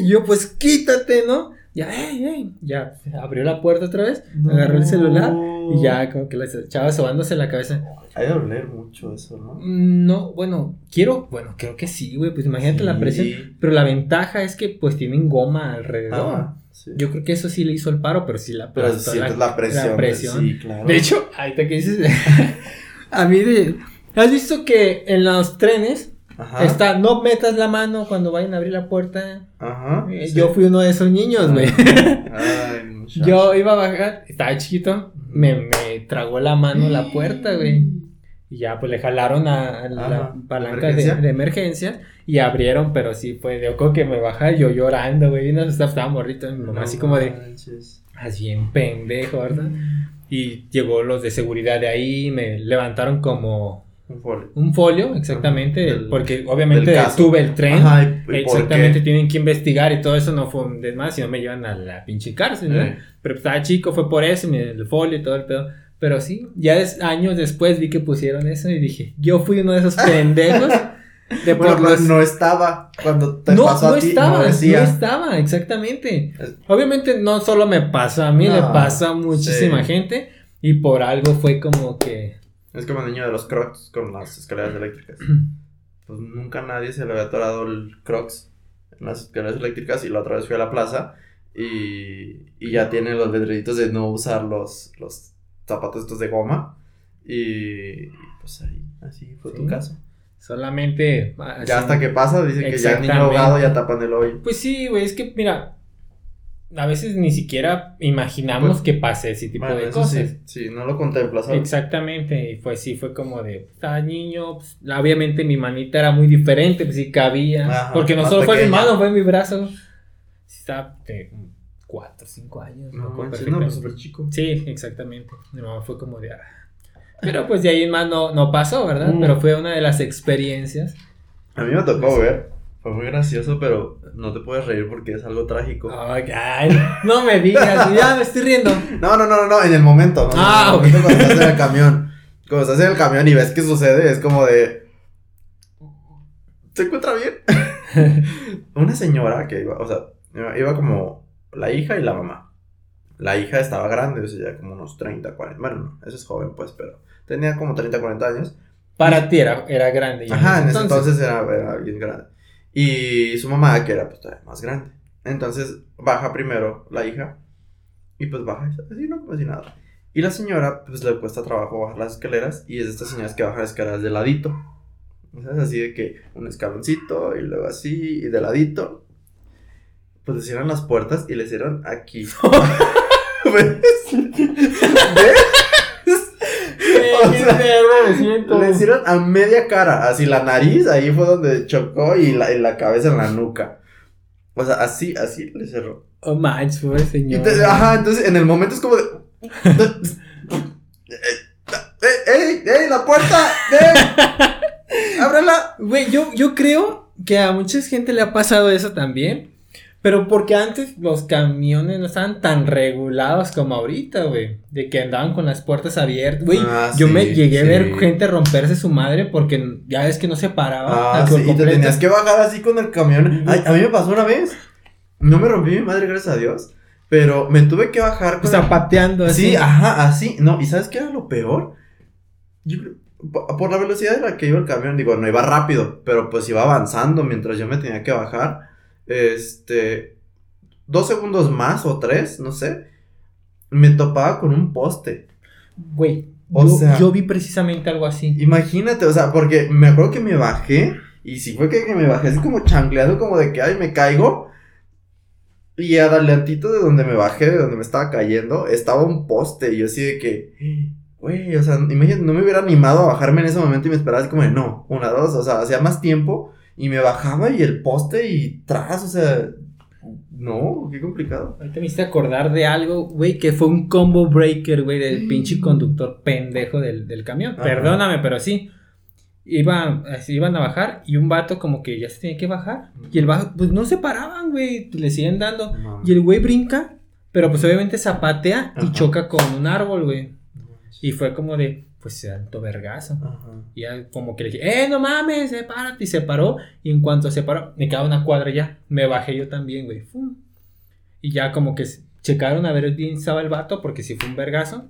Y yo, pues quítate, ¿no? Ya, ey, ey. Ya abrió la puerta otra vez, agarró el celular y ya como que la chava sobándose la cabeza. Hay de doler mucho eso, ¿no? No, bueno, quiero, bueno, creo que sí, güey, pues imagínate la presión. Pero la ventaja es que pues tienen goma alrededor. Sí. Yo creo que eso sí le hizo el paro, pero sí la Pero sientes la, presión. la presión. Sí, claro. De hecho, ahorita que dices, a mí de... ¿Has visto que en los trenes Ajá. está, no metas la mano cuando vayan a abrir la puerta? Ajá. Eh, sí. Yo fui uno de esos niños, güey. Yo iba a bajar, estaba chiquito, me, me tragó la mano la puerta, güey. Y ya, pues le jalaron a, a la Ajá. palanca ¿Emergencia? De, de emergencia y abrieron, pero sí fue de oco que me bajaba yo llorando, güey. Y no estaba, estaba morrito, mi mamá No así como de, así bien pendejo, ¿verdad? Y llegó los de seguridad de ahí, me levantaron como Un folio. un folio, exactamente, del- porque obviamente del caso. tuve el tren. Ajá, ¿y- Exactamente, tienen que investigar y todo eso no fue un desmadre, si no me llevan a la pinche cárcel, ¿no? Eh. Pero pues, estaba chico, fue por eso, el folio y todo el pedo. Pero sí, ya es, años después vi que pusieron eso y dije, yo fui uno de esos pendejos. De Bueno, por los- no estaba cuando te no, pasó no a ti. estaba, no no, estaba, exactamente. Obviamente no solo me pasó a mí, le No, pasa a muchísima sí. gente y por algo fue como que... Es como el niño de los crocs con las escaleras eléctricas. Pues nunca nadie se le había atorado el crocs en las escaleras eléctricas y la otra vez fui a la plaza y, y ya tiene los letreritos de no usar los, los zapatos estos de goma y, pues ahí, así fue tu Sí. caso. Solamente... así- Ya hasta que pasa, dicen que ya el niño ahogado ya tapan el hoyo. Pues sí, güey, es que mira, a veces ni siquiera imaginamos Pues, que pase ese tipo Bueno, de cosas. sí, sí, no lo contemplas. ¿sabes? Exactamente, y pues sí, fue como de, estaba niño, pues, obviamente mi manita era muy diferente, pues sí cabía, Ajá, porque no solo fue mi mano, fue mi brazo. Estaba de 4, 5 años. No, manches, no, pues chico. Sí, exactamente. Mi mamá fue como de, ah. Pero pues de ahí en más no, no pasó, ¿verdad? Mm. Pero fue una de las experiencias. A mí me tocó ver, fue muy gracioso, pero no te puedes reír porque es algo trágico. Ay, no me digas, ya me estoy riendo. No, no, no, no, no, en el momento. No, Ah, en el ok. momento cuando estás en el camión. Cuando estás en el camión y ves que sucede, es como de. ¿Se encuentra bien? Una señora que iba, o sea, iba, como la hija y la mamá. La hija estaba grande, o sea, ya como unos 30, 40. Bueno, no, eso es joven, pues, pero tenía como 30, 40 años. Para ti era, era grande. ya Ajá, en ese entonces era, era alguien grande. Y su mamá, que era pues todavía más grande. Entonces baja primero la hija. Y pues baja así, no como si nada. Y la señora, pues le cuesta trabajo bajar las escaleras. Y es de estas señoras que bajan las escaleras de ladito. Es así de que un escaloncito y luego así y de ladito. Pues le cierran las puertas y le cierran aquí. ¿Ves? O me siento. Le hicieron a media cara, así la nariz, ahí fue donde chocó y la, y la cabeza en la nuca. O sea, así, así le cerró. Oh manches, pobre señor. ajá, entonces en el momento es como de. ¡Ey, ey, ey, la puerta! ¡Ey! ¡Ábrela! Güey, yo, yo creo que a mucha gente le ha pasado eso también. Pero porque antes los camiones no estaban tan regulados como ahorita, güey. De que andaban con las puertas abiertas. Güey, Ah, yo sí, me llegué sí. a ver gente romperse su madre porque ya ves que no se paraba. Ah, sí, y te tenías que bajar así con el camión. Ay, a mí me pasó una vez. No me rompí mi madre, gracias a Dios. Pero me tuve que bajar O con sea, el- pateando así. Sí, ajá, así. No, ¿y sabes qué era lo peor? Yo por la velocidad de la que iba el camión, digo, no iba rápido, pero pues iba avanzando mientras yo me tenía que bajar. Este, dos segundos más o tres, no sé, me topaba con un poste. Güey, O yo, sea- yo vi precisamente algo así. Imagínate, o sea, porque me acuerdo que me bajé y sí fue que, que me bajé así como chancleado, como de que, ay, me caigo. Y adelantito de donde me bajé, de donde me estaba cayendo, estaba un poste. Y yo así de que, güey, o sea, imagínate, no me hubiera animado a bajarme en ese momento y me esperaba así como de, no, una, dos, o sea, hacía más tiempo. Y me bajaba y el poste y tras, o sea, no, qué complicado. Ahorita me hiciste acordar de algo, güey, que fue un combo breaker, güey, del pinche conductor pendejo del, del camión. Ajá. Perdóname, pero sí. Iban, iban a bajar y un vato como que ya se tenía que bajar. Y el vato, pues no se paraban, güey, le siguen dando. Y el güey brinca, pero pues obviamente zapatea y Ajá. choca con un árbol, güey. Y fue como de, pues se alto vergazo. Y ya como que le dije, ¡eh, no mames! ¡Sepárate! Y se paró. Y en cuanto se paró, me quedaba una cuadra ya. Me bajé yo también, güey. Fum. Y ya como que checaron a ver bien estaba el vato, porque si fue un vergazo.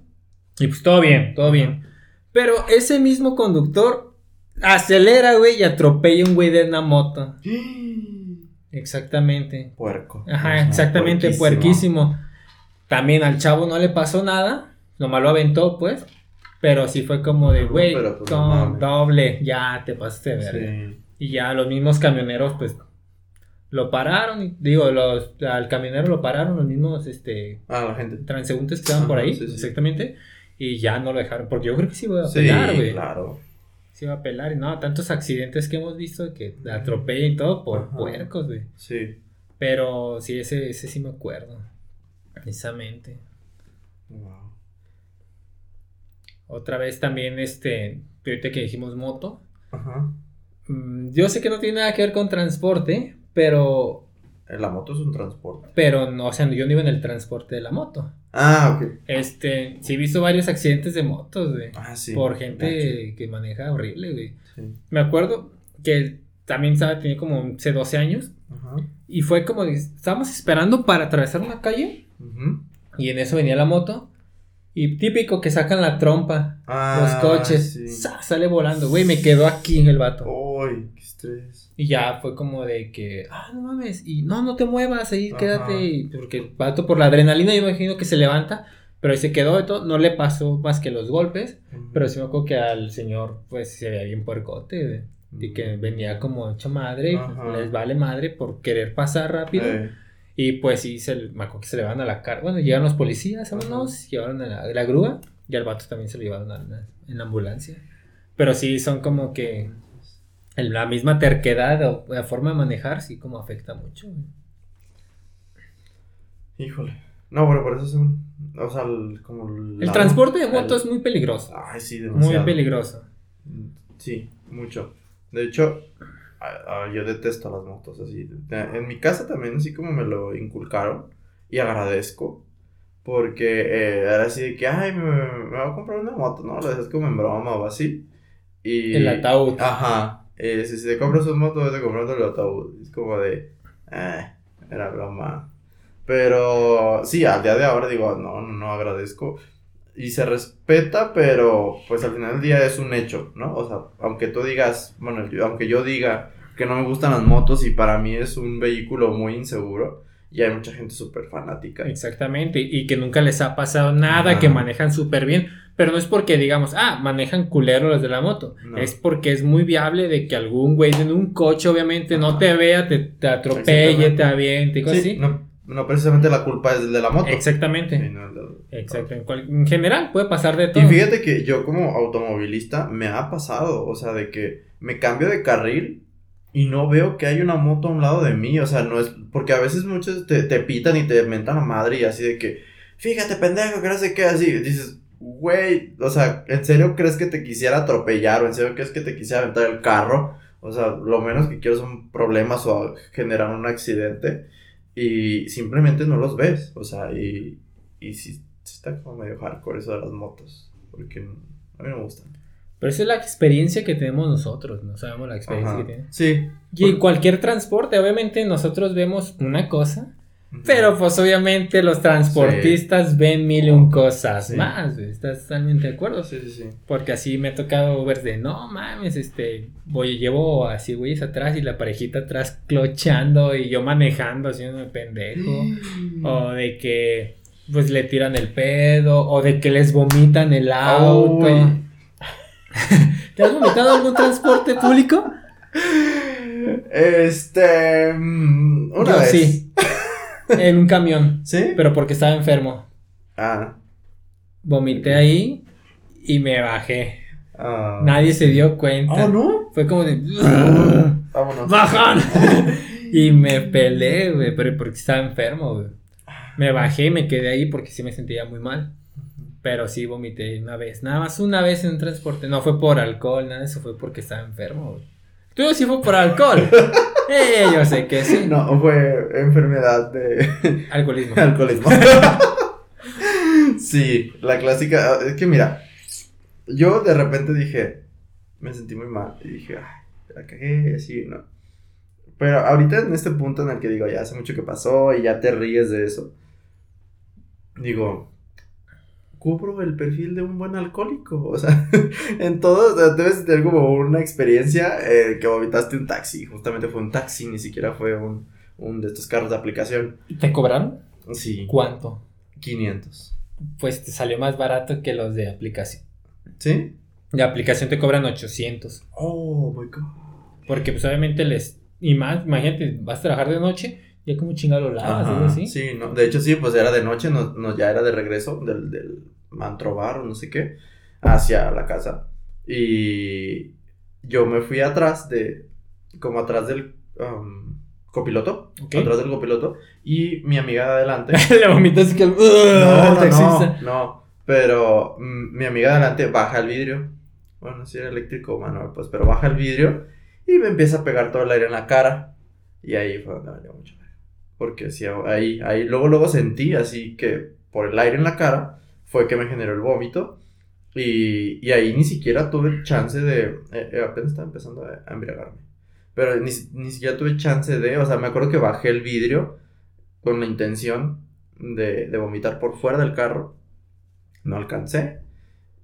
Y pues todo bien, todo bien. Pero ese mismo conductor acelera, güey, y atropella a un güey de una moto. Exactamente. Puerco. Ajá, exactamente, puerquísimo. También al chavo no le pasó nada, nomás lo aventó, pues. Pero sí fue como de, güey, pues, no con doble, ya te pasaste de verga. Sí. Y ya los mismos camioneros, pues, lo pararon, digo, los, al camionero lo pararon, los mismos, este, Ah, la gente. transeúntes que estaban por ahí, sí, sí. exactamente. Y ya no lo dejaron, porque yo creo que sí iba a pelar, güey. claro. Sí iba a pelar, y no, tantos accidentes que hemos visto que atropellan y todo por Ajá. puercos, güey. Sí. Pero sí, ese, ese sí me acuerdo. Precisamente. Wow. Otra vez también, este, ahorita que dijimos moto. Ajá. mm, Yo sé que no tiene nada que ver con transporte, pero La moto es un transporte. Pero no, o sea, yo no iba en el transporte de la moto. Ah, ok. Este, sí he visto varios accidentes de motos, güey. Ah, sí. por gente que maneja horrible, güey. Sí. Me acuerdo que también estaba, tenía como 11, 12 años. Ajá. Y fue como, estábamos esperando para atravesar una calle. Ujú. Y en eso venía la moto. Y típico que sacan la trompa. Ah, los coches. Sale volando, güey. Me quedó aquí el vato. Uy, qué estrés. Y ya fue como de que, ah, no mames. Y no, no te muevas ahí, Ajá. quédate. Y porque el vato por la adrenalina, yo imagino que se levanta. Pero ahí se quedó de todo. No le pasó más que los golpes. Pero sí me acuerdo que al señor, pues, se veía bien puercote, güey. Y que venía como hecho madre, Ajá. les vale madre por querer pasar rápido. Eh, Y pues sí, se, me acuerdo que se le van a la cara. Bueno, llegaron los policías, vámonos, llevaron a la, la grúa y al vato también se lo llevaron a la- en la ambulancia. Pero sí, son como que el- la misma terquedad o la forma de manejar, sí, como afecta mucho. Híjole. No, pero por eso es un. O sea, el- como. El transporte de moto es muy peligroso, Ay, sí, muy demasiado. peligroso. Sí, mucho. De hecho, a- a- yo detesto las motos así. De- En mi casa también, así como me lo inculcaron. Y agradezco. Porque eh, era así de que, ay, me, me voy a comprar una moto, ¿no? Lo decías como en broma o así. Y... El ataúd. Ajá. Eh, si, si te compras un moto, vete comprando el ataúd. Es como de, eh, era broma. Pero sí, al día de ahora digo, no, no, no agradezco. Y se respeta, pero pues al final del día es un hecho, ¿no? O sea, aunque tú digas, bueno, aunque yo diga que no me gustan las motos y para mí es un vehículo muy inseguro, y hay mucha gente súper fanática. Exactamente, y que nunca les ha pasado nada, Ajá. que manejan súper bien, pero no es porque digamos, ah, manejan culero los de la moto, No. es porque es muy viable de que algún güey en un coche obviamente no te vea, te, te atropelle, te aviente y cosas Sí, así. no, no precisamente la culpa es de la moto. Exactamente, Sí, no, en general puede pasar de todo. Y fíjate que yo como automovilista me ha pasado, o sea, de que me cambio de carril y no veo que hay una moto a un lado de mí, o sea, no es, porque a veces muchos te, te pitan y te mentan a madre y así de que, fíjate pendejo, que no sé qué, así, dices, güey, o sea, ¿en serio crees que te quisiera atropellar o en serio crees que te quisiera aventar el carro? O sea, lo menos que quiero son problemas o generar un accidente y simplemente no los ves, o sea, y, y sí, sí está como medio hardcore eso de las motos, porque a mí no me gustan. Pero esa es la experiencia que tenemos nosotros, no sabemos la experiencia Ajá. que tienen. Sí. Y en cualquier transporte, obviamente nosotros vemos una cosa, Pero pues obviamente los transportistas ven mil y un cosas Sí. más, ¿estás totalmente de acuerdo? Sí, sí, sí. Porque así me ha tocado ver de, no mames, este, voy, llevo así güeyes atrás y la parejita atrás clochando y yo manejando, haciendo pendejo. O de que, pues le tiran el pedo, o de que les vomitan el auto. ¿Te has vomitado algún transporte público? Este. mm, Una Yo vez. sí. En un camión, ¿Sí? pero porque estaba enfermo. Ah. Vomité ahí y me bajé. ah. Nadie se dio cuenta. Oh, no. Fue como de. Vámonos. ¡Bajan! y me peleé, güey, pero porque estaba enfermo, güey. Me bajé y me quedé ahí porque sí me sentía muy mal. Pero sí vomité una vez, nada más una vez en un transporte. No fue por alcohol, nada de eso fue porque estaba enfermo, güey. Tú sí fue por alcohol. eh, yo sé que sí. No, fue enfermedad de Alcoholismo. alcoholismo. sí, la clásica. Es que mira, yo de repente dije, me sentí muy mal. Y dije, ay, la cagué, así, no. Pero ahorita en este punto en el que digo, ya hace mucho que pasó y ya te ríes de eso. Digo, cubro el perfil de un buen alcohólico. O sea, en todo, debes tener como una experiencia eh, que vomitaste un taxi. Justamente fue un taxi, ni siquiera fue un, un de estos carros de aplicación. ¿Te cobraron? Sí, ¿Cuánto? 500. Pues te salió más barato que los de aplicación. ¿Sí? De aplicación te cobran 800. Oh my god. Porque pues obviamente les... Y más, imagínate, vas a trabajar de noche, ya como chingado lo lavas, Ajá, así. Sí, no, de hecho sí, pues era de noche, no, no, ya era de regreso del, del mantrobar o no sé qué, hacia la casa. Y yo me fui atrás de, como atrás del um, copiloto, atrás del copiloto, y mi amiga de adelante. Le vomitas que el... no, no, no, no, pero mm, mi amiga de adelante baja el vidrio. Bueno, si era eléctrico o manual, pues, pero baja el vidrio y me empieza a pegar todo el aire en la cara. Y ahí fue donde me dio mucho. Porque sí, ahí, ahí, luego, luego sentí así que por el aire en la cara fue que me generó el vómito. Y, y ahí ni siquiera tuve chance de. eh, eh, apenas estaba empezando a, a embriagarme. Pero ni, ni siquiera tuve chance de. O sea, me acuerdo que bajé el vidrio con la intención de, de vomitar por fuera del carro. No alcancé.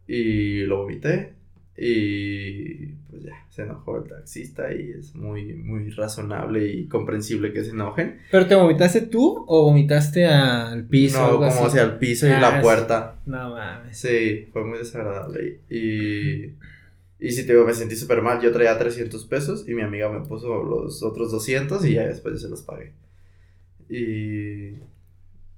Y lo vomité. Y pues ya, se enojó el taxista y es muy, muy razonable y comprensible que se enojen. ¿Pero te vomitaste tú o vomitaste al piso? no, algo como hacia el piso y Ah, la sí. puerta. No mames. Sí, fue muy desagradable. Y, y sí, te digo, me sentí súper mal. Yo traía 300 pesos y mi amiga me puso los otros 200 y ya después yo se los pagué. Y,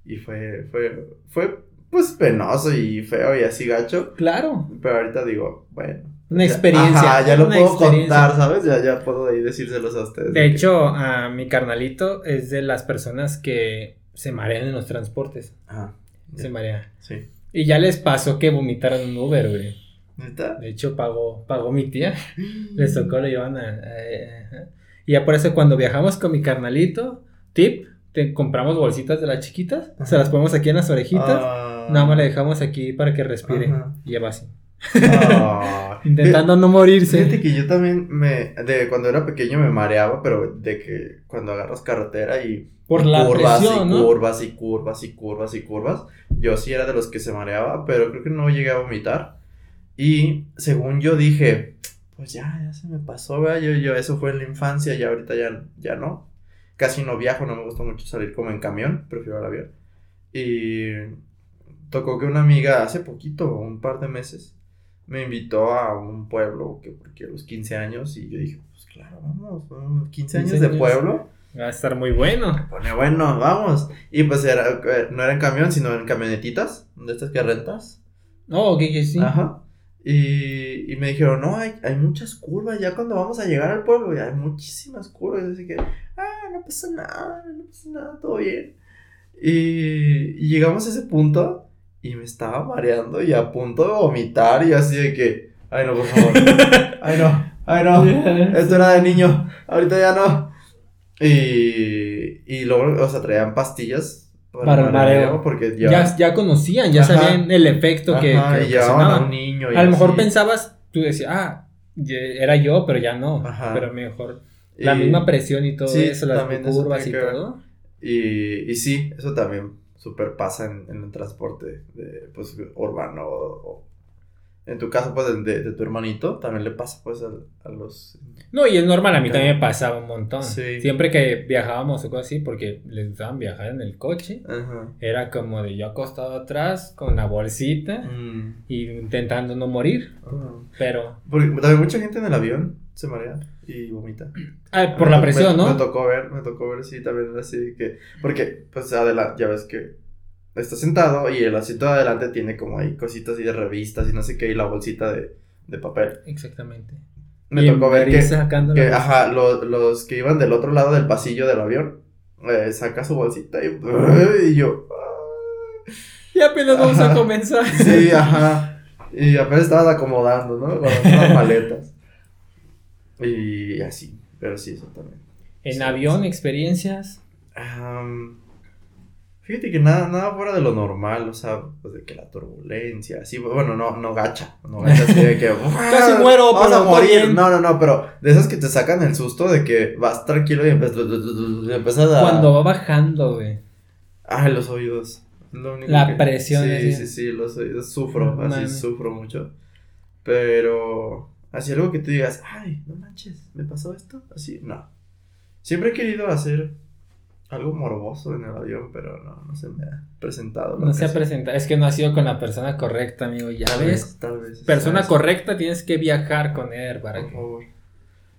y fue, fue, fue pues penoso y feo y así gacho. Claro, Pero ahorita digo, bueno. Una experiencia. Ajá, ya lo puedo contar, ¿sabes? Ya, ya puedo ahí decírselos a ustedes. De hecho, a mi carnalito es de las personas que se marean en los transportes. Ajá. Se marea. Sí. Y ya les pasó que vomitaron un Uber, güey. ¿Neta? De hecho, pagó, pagó mi tía. Les tocó, lo llevan a... a- y ya por eso cuando viajamos con mi carnalito, tip, te compramos bolsitas de las chiquitas, se las ponemos aquí en las orejitas, Ah. nada más le dejamos aquí para que respire. Ajá. Y ya va así. Ah. Intentando no Fíjate morirse. que yo también me, de cuando era pequeño me mareaba, pero de que cuando agarras carretera y Por la curvas presión, y ¿no? curvas y curvas y curvas y curvas, yo sí era de los que se mareaba, pero creo que no llegué a vomitar. Y según yo dije, pues ya, ya se me pasó, ¿verdad? Yo, yo, eso fue en la infancia y ahorita ya, ya no. Casi no viajo, no me gusta mucho salir como en camión, prefiero el avión. Y tocó que una amiga hace poquito, un par de meses, me invitó a un pueblo que porque a los 15 años y yo dije, pues claro, vamos, vamos, 15 años 15 de años. pueblo. Va a estar muy bueno. Pone bueno, vamos. Y pues era, eh, no era en camión, sino en camionetitas, de estas que rentas. Oh, que que sí. Ajá. Y, y me dijeron, no, hay, hay muchas curvas, ya cuando vamos a llegar al pueblo, ya hay muchísimas curvas. Así que, ah, no pasa nada, no pasa nada, todo bien. Y, y llegamos a ese punto y me estaba mareando y a punto de vomitar y así de que, ay no, por favor, ay no, ay no. Esto era de niño, ahorita ya no. Y, y luego, o sea, traían pastillas Para el mareo. porque ya. Ya, ya conocían, ya Ajá. sabían el efecto que, Ajá, que y a ocasionaba. un niño. y A lo mejor así. pensabas, tú decías, ah, era yo, pero ya no. Ajá. Pero mejor. La Y- misma presión y todo sí, eso, las curvas y que todo. Y, y sí, eso también super pasa en, en el transporte de, pues, urbano. O, en tu caso, pues, de, de tu hermanito, también le pasa, pues, a, a los... No, y es normal, a mí también me pasaba un montón. Sí. Siempre que viajábamos o cosas así, porque les gustaban viajar en el coche, Ajá. era como de yo acostado atrás con la bolsita Mm. y intentando no morir. Ajá. Pero Porque también mucha gente en el avión se marea y vomita. ah, por Me la presión, me- ¿no? Me tocó ver, me tocó ver, sí, también era así que... Porque, pues, adelante, ya ves que está sentado y el asiento de adelante tiene como ahí cositas así de revistas y no sé qué, y la bolsita de, de papel. Exactamente. Me Y tocó ver que, ajá, lo- los que iban del otro lado del pasillo del avión, eh, saca su bolsita y, y yo... ah. Y apenas vamos a comenzar. Sí, ajá. Y apenas estaban acomodando, ¿no? Con las maletas. Y así, pero sí, eso también. En Sí, avión, sí. experiencias. Fíjate que nada, nada fuera de lo normal, o sea, pues de que la turbulencia, así, bueno, no, no gacha, no gacha así de que Casi muero, vamos a morir, no, no, no, pero de esas que te sacan el susto de que vas tranquilo y empiezas a... Cuando va bajando, güey. Ay, los oídos. Lo único La que- presión, Sí, sí, sí, los oídos. Sufro, así sufro mucho. Pero, así algo que tú digas, ay, no manches, ¿me pasó esto? Así, no. Siempre he querido hacer algo morboso en el avión, pero no, no se me ha presentado. No se ha presentado. Es que no ha sido con la persona correcta, amigo. Ya Tal ves. vez, tal vez. Persona correcta tienes que viajar con él para Por que. favor.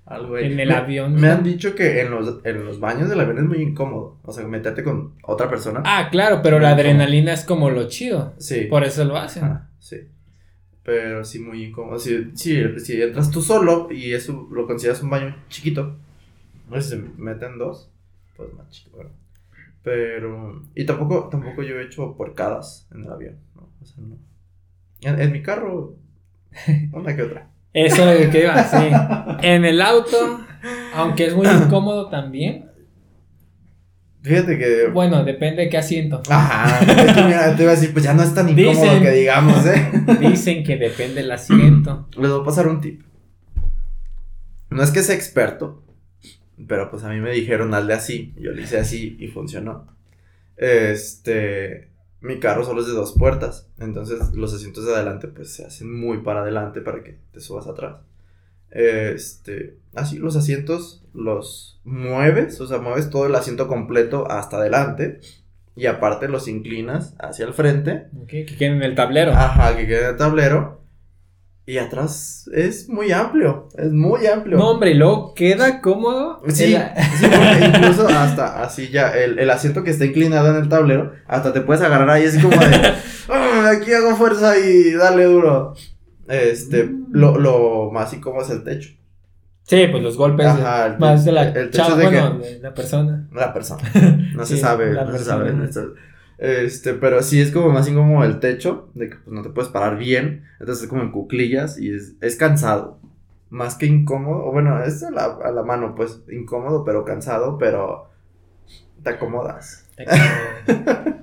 Algo. En el Me- avión. Me han dicho que en los, en los baños del avión es muy incómodo. O sea, meterte con otra persona. Ah, claro, pero la adrenalina es como lo chido. sí. Por eso lo hacen. Ajá, sí. Pero sí, muy incómodo. Si, si, si entras tú solo y eso lo consideras un baño chiquito, si se meten dos, pues más chiquito. Pero. Y tampoco, tampoco yo he hecho porcadas en el avión, ¿no? O sea, no. En, en mi carro, una que otra. Eso es lo que iba, sí. En el auto, aunque es muy incómodo también. Fíjate que. Bueno, depende de qué asiento. Ajá. es que mira, te iba a decir, pues ya no es tan incómodo Dicen. que digamos, ¿eh? Dicen que depende del asiento. Les voy a pasar un tip. No es que sea experto, pero pues a mí me dijeron hazle así. Yo le hice así y funcionó. Este. Mi carro solo es de dos puertas. Entonces los asientos de adelante pues se hacen muy para adelante para que te subas atrás. Este. Así los asientos los mueves. O sea, mueves todo el asiento completo hasta adelante. Y aparte los inclinas hacia el frente. Ok, que queden en el tablero. Ajá, que quede en el tablero. Y atrás es muy amplio. Es muy amplio. No, hombre, y luego queda cómodo. Sí, El- sí, porque incluso hasta así ya, el, el asiento que está inclinado en el tablero, hasta te puedes agarrar ahí así como de, "Ah, aquí hago fuerza y dale duro. Este, Mm. lo, lo más incómodo es el techo. Sí, pues los golpes. Ajá, el- más de la el techo chava, de bueno, de la persona. La persona. No se sabe, la no se sabe. Este, pero sí es como más incómodo el techo, de que pues, no te puedes parar bien, entonces es como en cuclillas y es, es cansado. Más que incómodo, o bueno, es a la, a la mano, pues incómodo, pero cansado, pero te acomodas.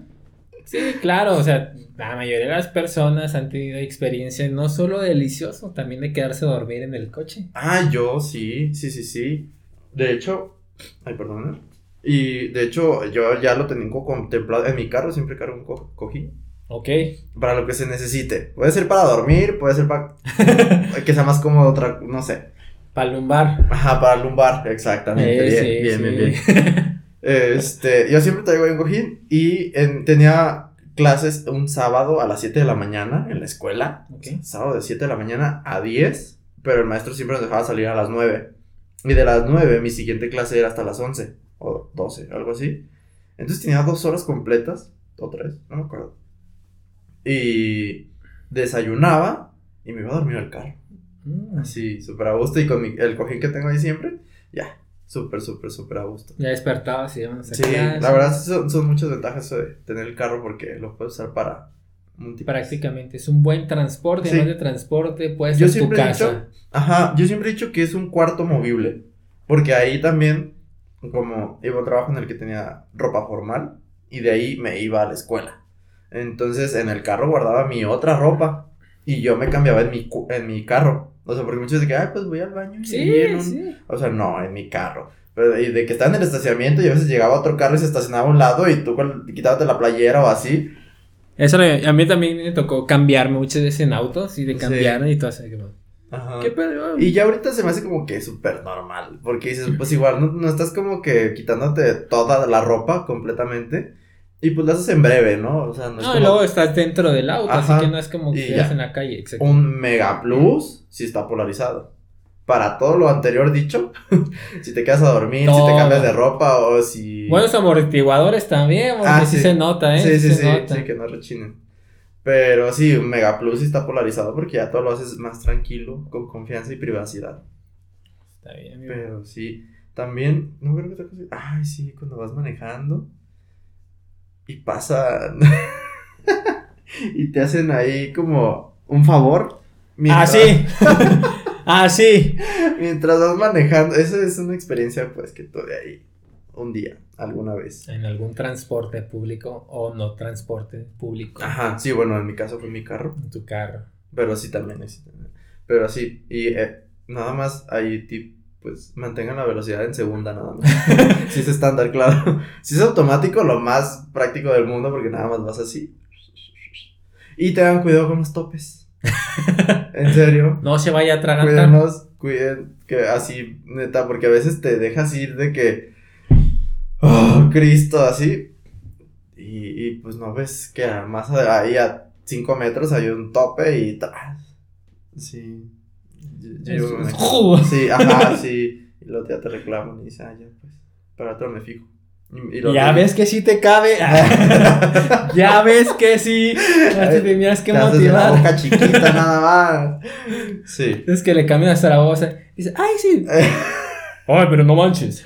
Sí, claro, o sea, la mayoría de las personas han tenido experiencia no solo delicioso, también de quedarse a dormir en el coche. Ah, yo sí, sí, sí, sí. De hecho, ay, perdón. Y de hecho, yo ya lo tenía contemplado. En mi carro siempre cargo un co- cojín. Ok. Para lo que se necesite. Puede ser para dormir, puede ser para que sea más cómodo, otra, no sé. Para lumbar. Ajá, para lumbar, exactamente. Eh, bien, sí, bien, sí. bien, bien. Este, yo siempre traigo un cojín y en- tenía clases un sábado a las 7 de la mañana en la escuela. Ok. Sábado de 7 de la mañana a 10, pero el maestro siempre nos dejaba salir a las 9. Y de las 9 mi siguiente clase era hasta las 11 o 12, algo así. Entonces tenía dos horas completas, o tres, no me acuerdo. Y desayunaba y me iba a dormir al carro. Mm, Así, súper a gusto y con mi- el cojín que tengo ahí siempre, ya, súper, súper, súper a gusto. Ya despertabas y íbamos a Sí, clase. la verdad son, son muchas ventajas de tener el carro porque lo puedes usar para múltiples. Prácticamente, es un buen transporte, Sí. además de transporte, puedes Yo ser tu he casa. dicho- Ajá, yo siempre he dicho que es un cuarto movible, porque ahí también, como iba a trabajo en el que tenía ropa formal, y de ahí me iba a la escuela. Entonces en el carro guardaba mi otra ropa, y yo me cambiaba en mi, en mi carro. O sea, porque muchos dicen que, ay, pues voy al baño. y Sí, en un-". sí. O sea, no, en mi carro. Pero, y de que estaba en el estacionamiento y a veces llegaba otro carro y se estacionaba a un lado y tú quitándote la playera o así. Eso le- a mí también me tocó cambiarme muchas veces en autos y de Sí. cambiar y todo como, Ajá. ¿Qué pedo? Y ya ahorita se me hace como que súper normal. Porque dices, pues igual no, no estás como que quitándote toda la ropa completamente. Y pues lo haces en breve, ¿no? O sea, no es No, y como luego estás dentro del auto, Ajá. así que no es como que estás en la calle. Exacto. un mega plus si está polarizado. Para todo lo anterior dicho, si te quedas a dormir, si te cambias de ropa o si. Buenos amortiguadores también, porque Ah, sí. sí. se nota, ¿eh? Sí, sí, se sí, nota. sí, que no rechinen. Pero sí, un Mega Plus sí está polarizado porque ya todo lo haces más tranquilo, con confianza y privacidad. Está bien, amigo. Pero sí, también, no creo que otra cosa. Ay, sí, cuando vas manejando y pasan y te hacen ahí como un favor. Ah, mientras- sí. ah, sí. Mientras vas manejando, esa es una experiencia pues que tuve ahí un día, alguna vez. En algún transporte público o no transporte público. Ajá, sí, bueno, en mi caso fue mi carro. En tu carro. Pero sí también es. Pero sí, y eh, nada más ahí tip, pues mantengan la velocidad en segunda nada más. si es estándar, claro. Si es automático, lo más práctico del mundo porque nada más vas así. Y tengan cuidado con los topes. en serio. No se vaya a. Cuídenos, cuiden, que así, neta, porque a veces te dejas ir de que. Oh, Cristo, así. Y, y pues no ves que más ahí a 5 metros hay un tope y tras. Sí. Yo- yo sí, ajá, sí. Y luego ya te reclaman y dices, ah, ya pues. Para otro me fijo. Y, y Ya ves que sí te cabe. ya ves que sí. Ya te tenías que te haces motivar. boca chiquita nada más. Sí. Es que le cambian hasta la voz. Dice, ay, sí. Ay, pero no manches.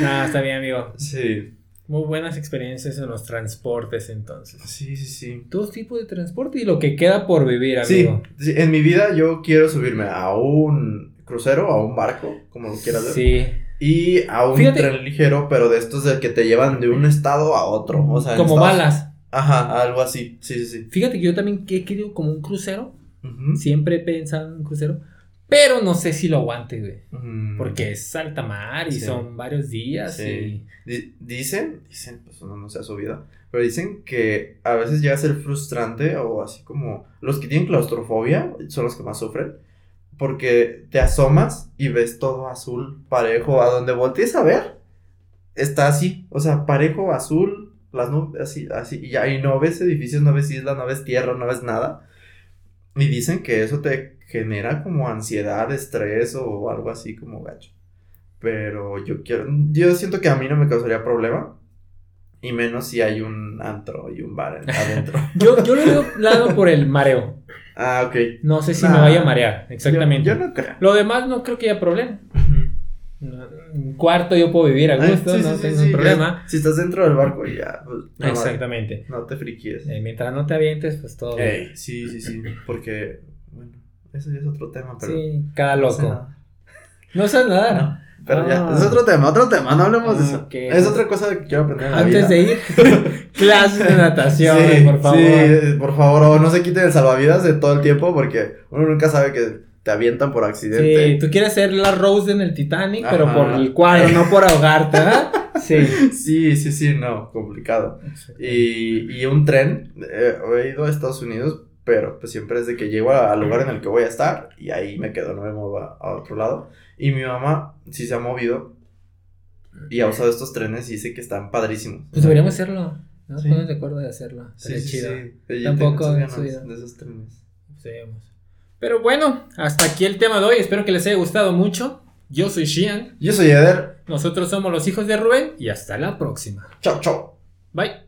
No, está bien, amigo. Sí. Muy buenas experiencias en los transportes, entonces. Sí, sí, sí. Todo tipo de transporte y lo que queda por vivir, amigo. sí, en mi vida yo quiero subirme a un crucero, a un barco, como lo quieras ver. Sí. Y a un Fíjate- tren ligero, pero de estos de que te llevan de un estado a otro. O sea, Como Estados- balas. Ajá, algo así. Sí, sí, sí. Fíjate que yo también he querido como un crucero. Siempre he pensado en un crucero. Pero no sé si lo aguante, güey. Mm. Porque es alta mar y Sí. son varios días. Sí. Di- Dicen, dicen, pues uno no se ha subido, pero dicen que a veces llega a ser frustrante o así como los que tienen claustrofobia son los que más sufren, porque te asomas y ves todo azul, parejo, a donde voltees a ver, está así, o sea, parejo, azul, las nubes, así, así, y y no ves edificios, no ves islas, no ves tierra, no ves nada, y dicen que eso te genera como ansiedad, estrés o algo así como gacho. Pero yo quiero, yo siento que a mí no me causaría problema. Y menos si hay un antro y un bar en- adentro. Yo, yo lo veo lado por el mareo. ah, ok. No sé si Nah. me vaya a marear. Exactamente. Yo, yo no creo. Lo demás no creo que haya problema. No, Un cuarto yo puedo vivir a Ay, gusto, sí, no sí, sí, tengo sí, problema. ya. Si estás dentro del barco y ya, pues, no, Exactamente. no te friquies. Eh, mientras no te avientes, pues todo bien. Ey, sí, sí, sí. Porque, bueno, eso ya es otro tema, pero. Sí, cada no sé loco. nada. No sabes nada. No, pero ya, Ah. es otro tema, otro tema, no hablemos de eso. Es otra cosa que quiero aprender en la Antes vida. de ir, clases de natación, Sí, por favor. Sí, por favor, o no se quiten el salvavidas de todo el tiempo porque uno nunca sabe que te avientan por accidente. Sí, tú quieres ser la Rose en el Titanic, pero Ajá. por el cuadro, no por ahogarte, ¿verdad? Sí. Sí, sí, sí, no, complicado. Y, y un tren, eh, he ido a Estados Unidos, pero pues siempre es de que llego al lugar en el que voy a estar y ahí me quedo, no me muevo a, a otro lado. Y mi mamá sí se ha movido y ha usado estos trenes y dice que están padrísimos. Pues deberíamos hacerlo. ¿no? Sí. Ponnos de acuerdo de hacerlo. Sí, sí, chido. sí. Tampoco muchas ganas subido. de esos trenes. Sí, vamos. Pero bueno, hasta aquí el tema de hoy. Espero que les haya gustado mucho. Yo soy Shian. Yo soy Eder. Nosotros somos los hijos de Rubén y hasta la próxima. Chao, chao. Bye.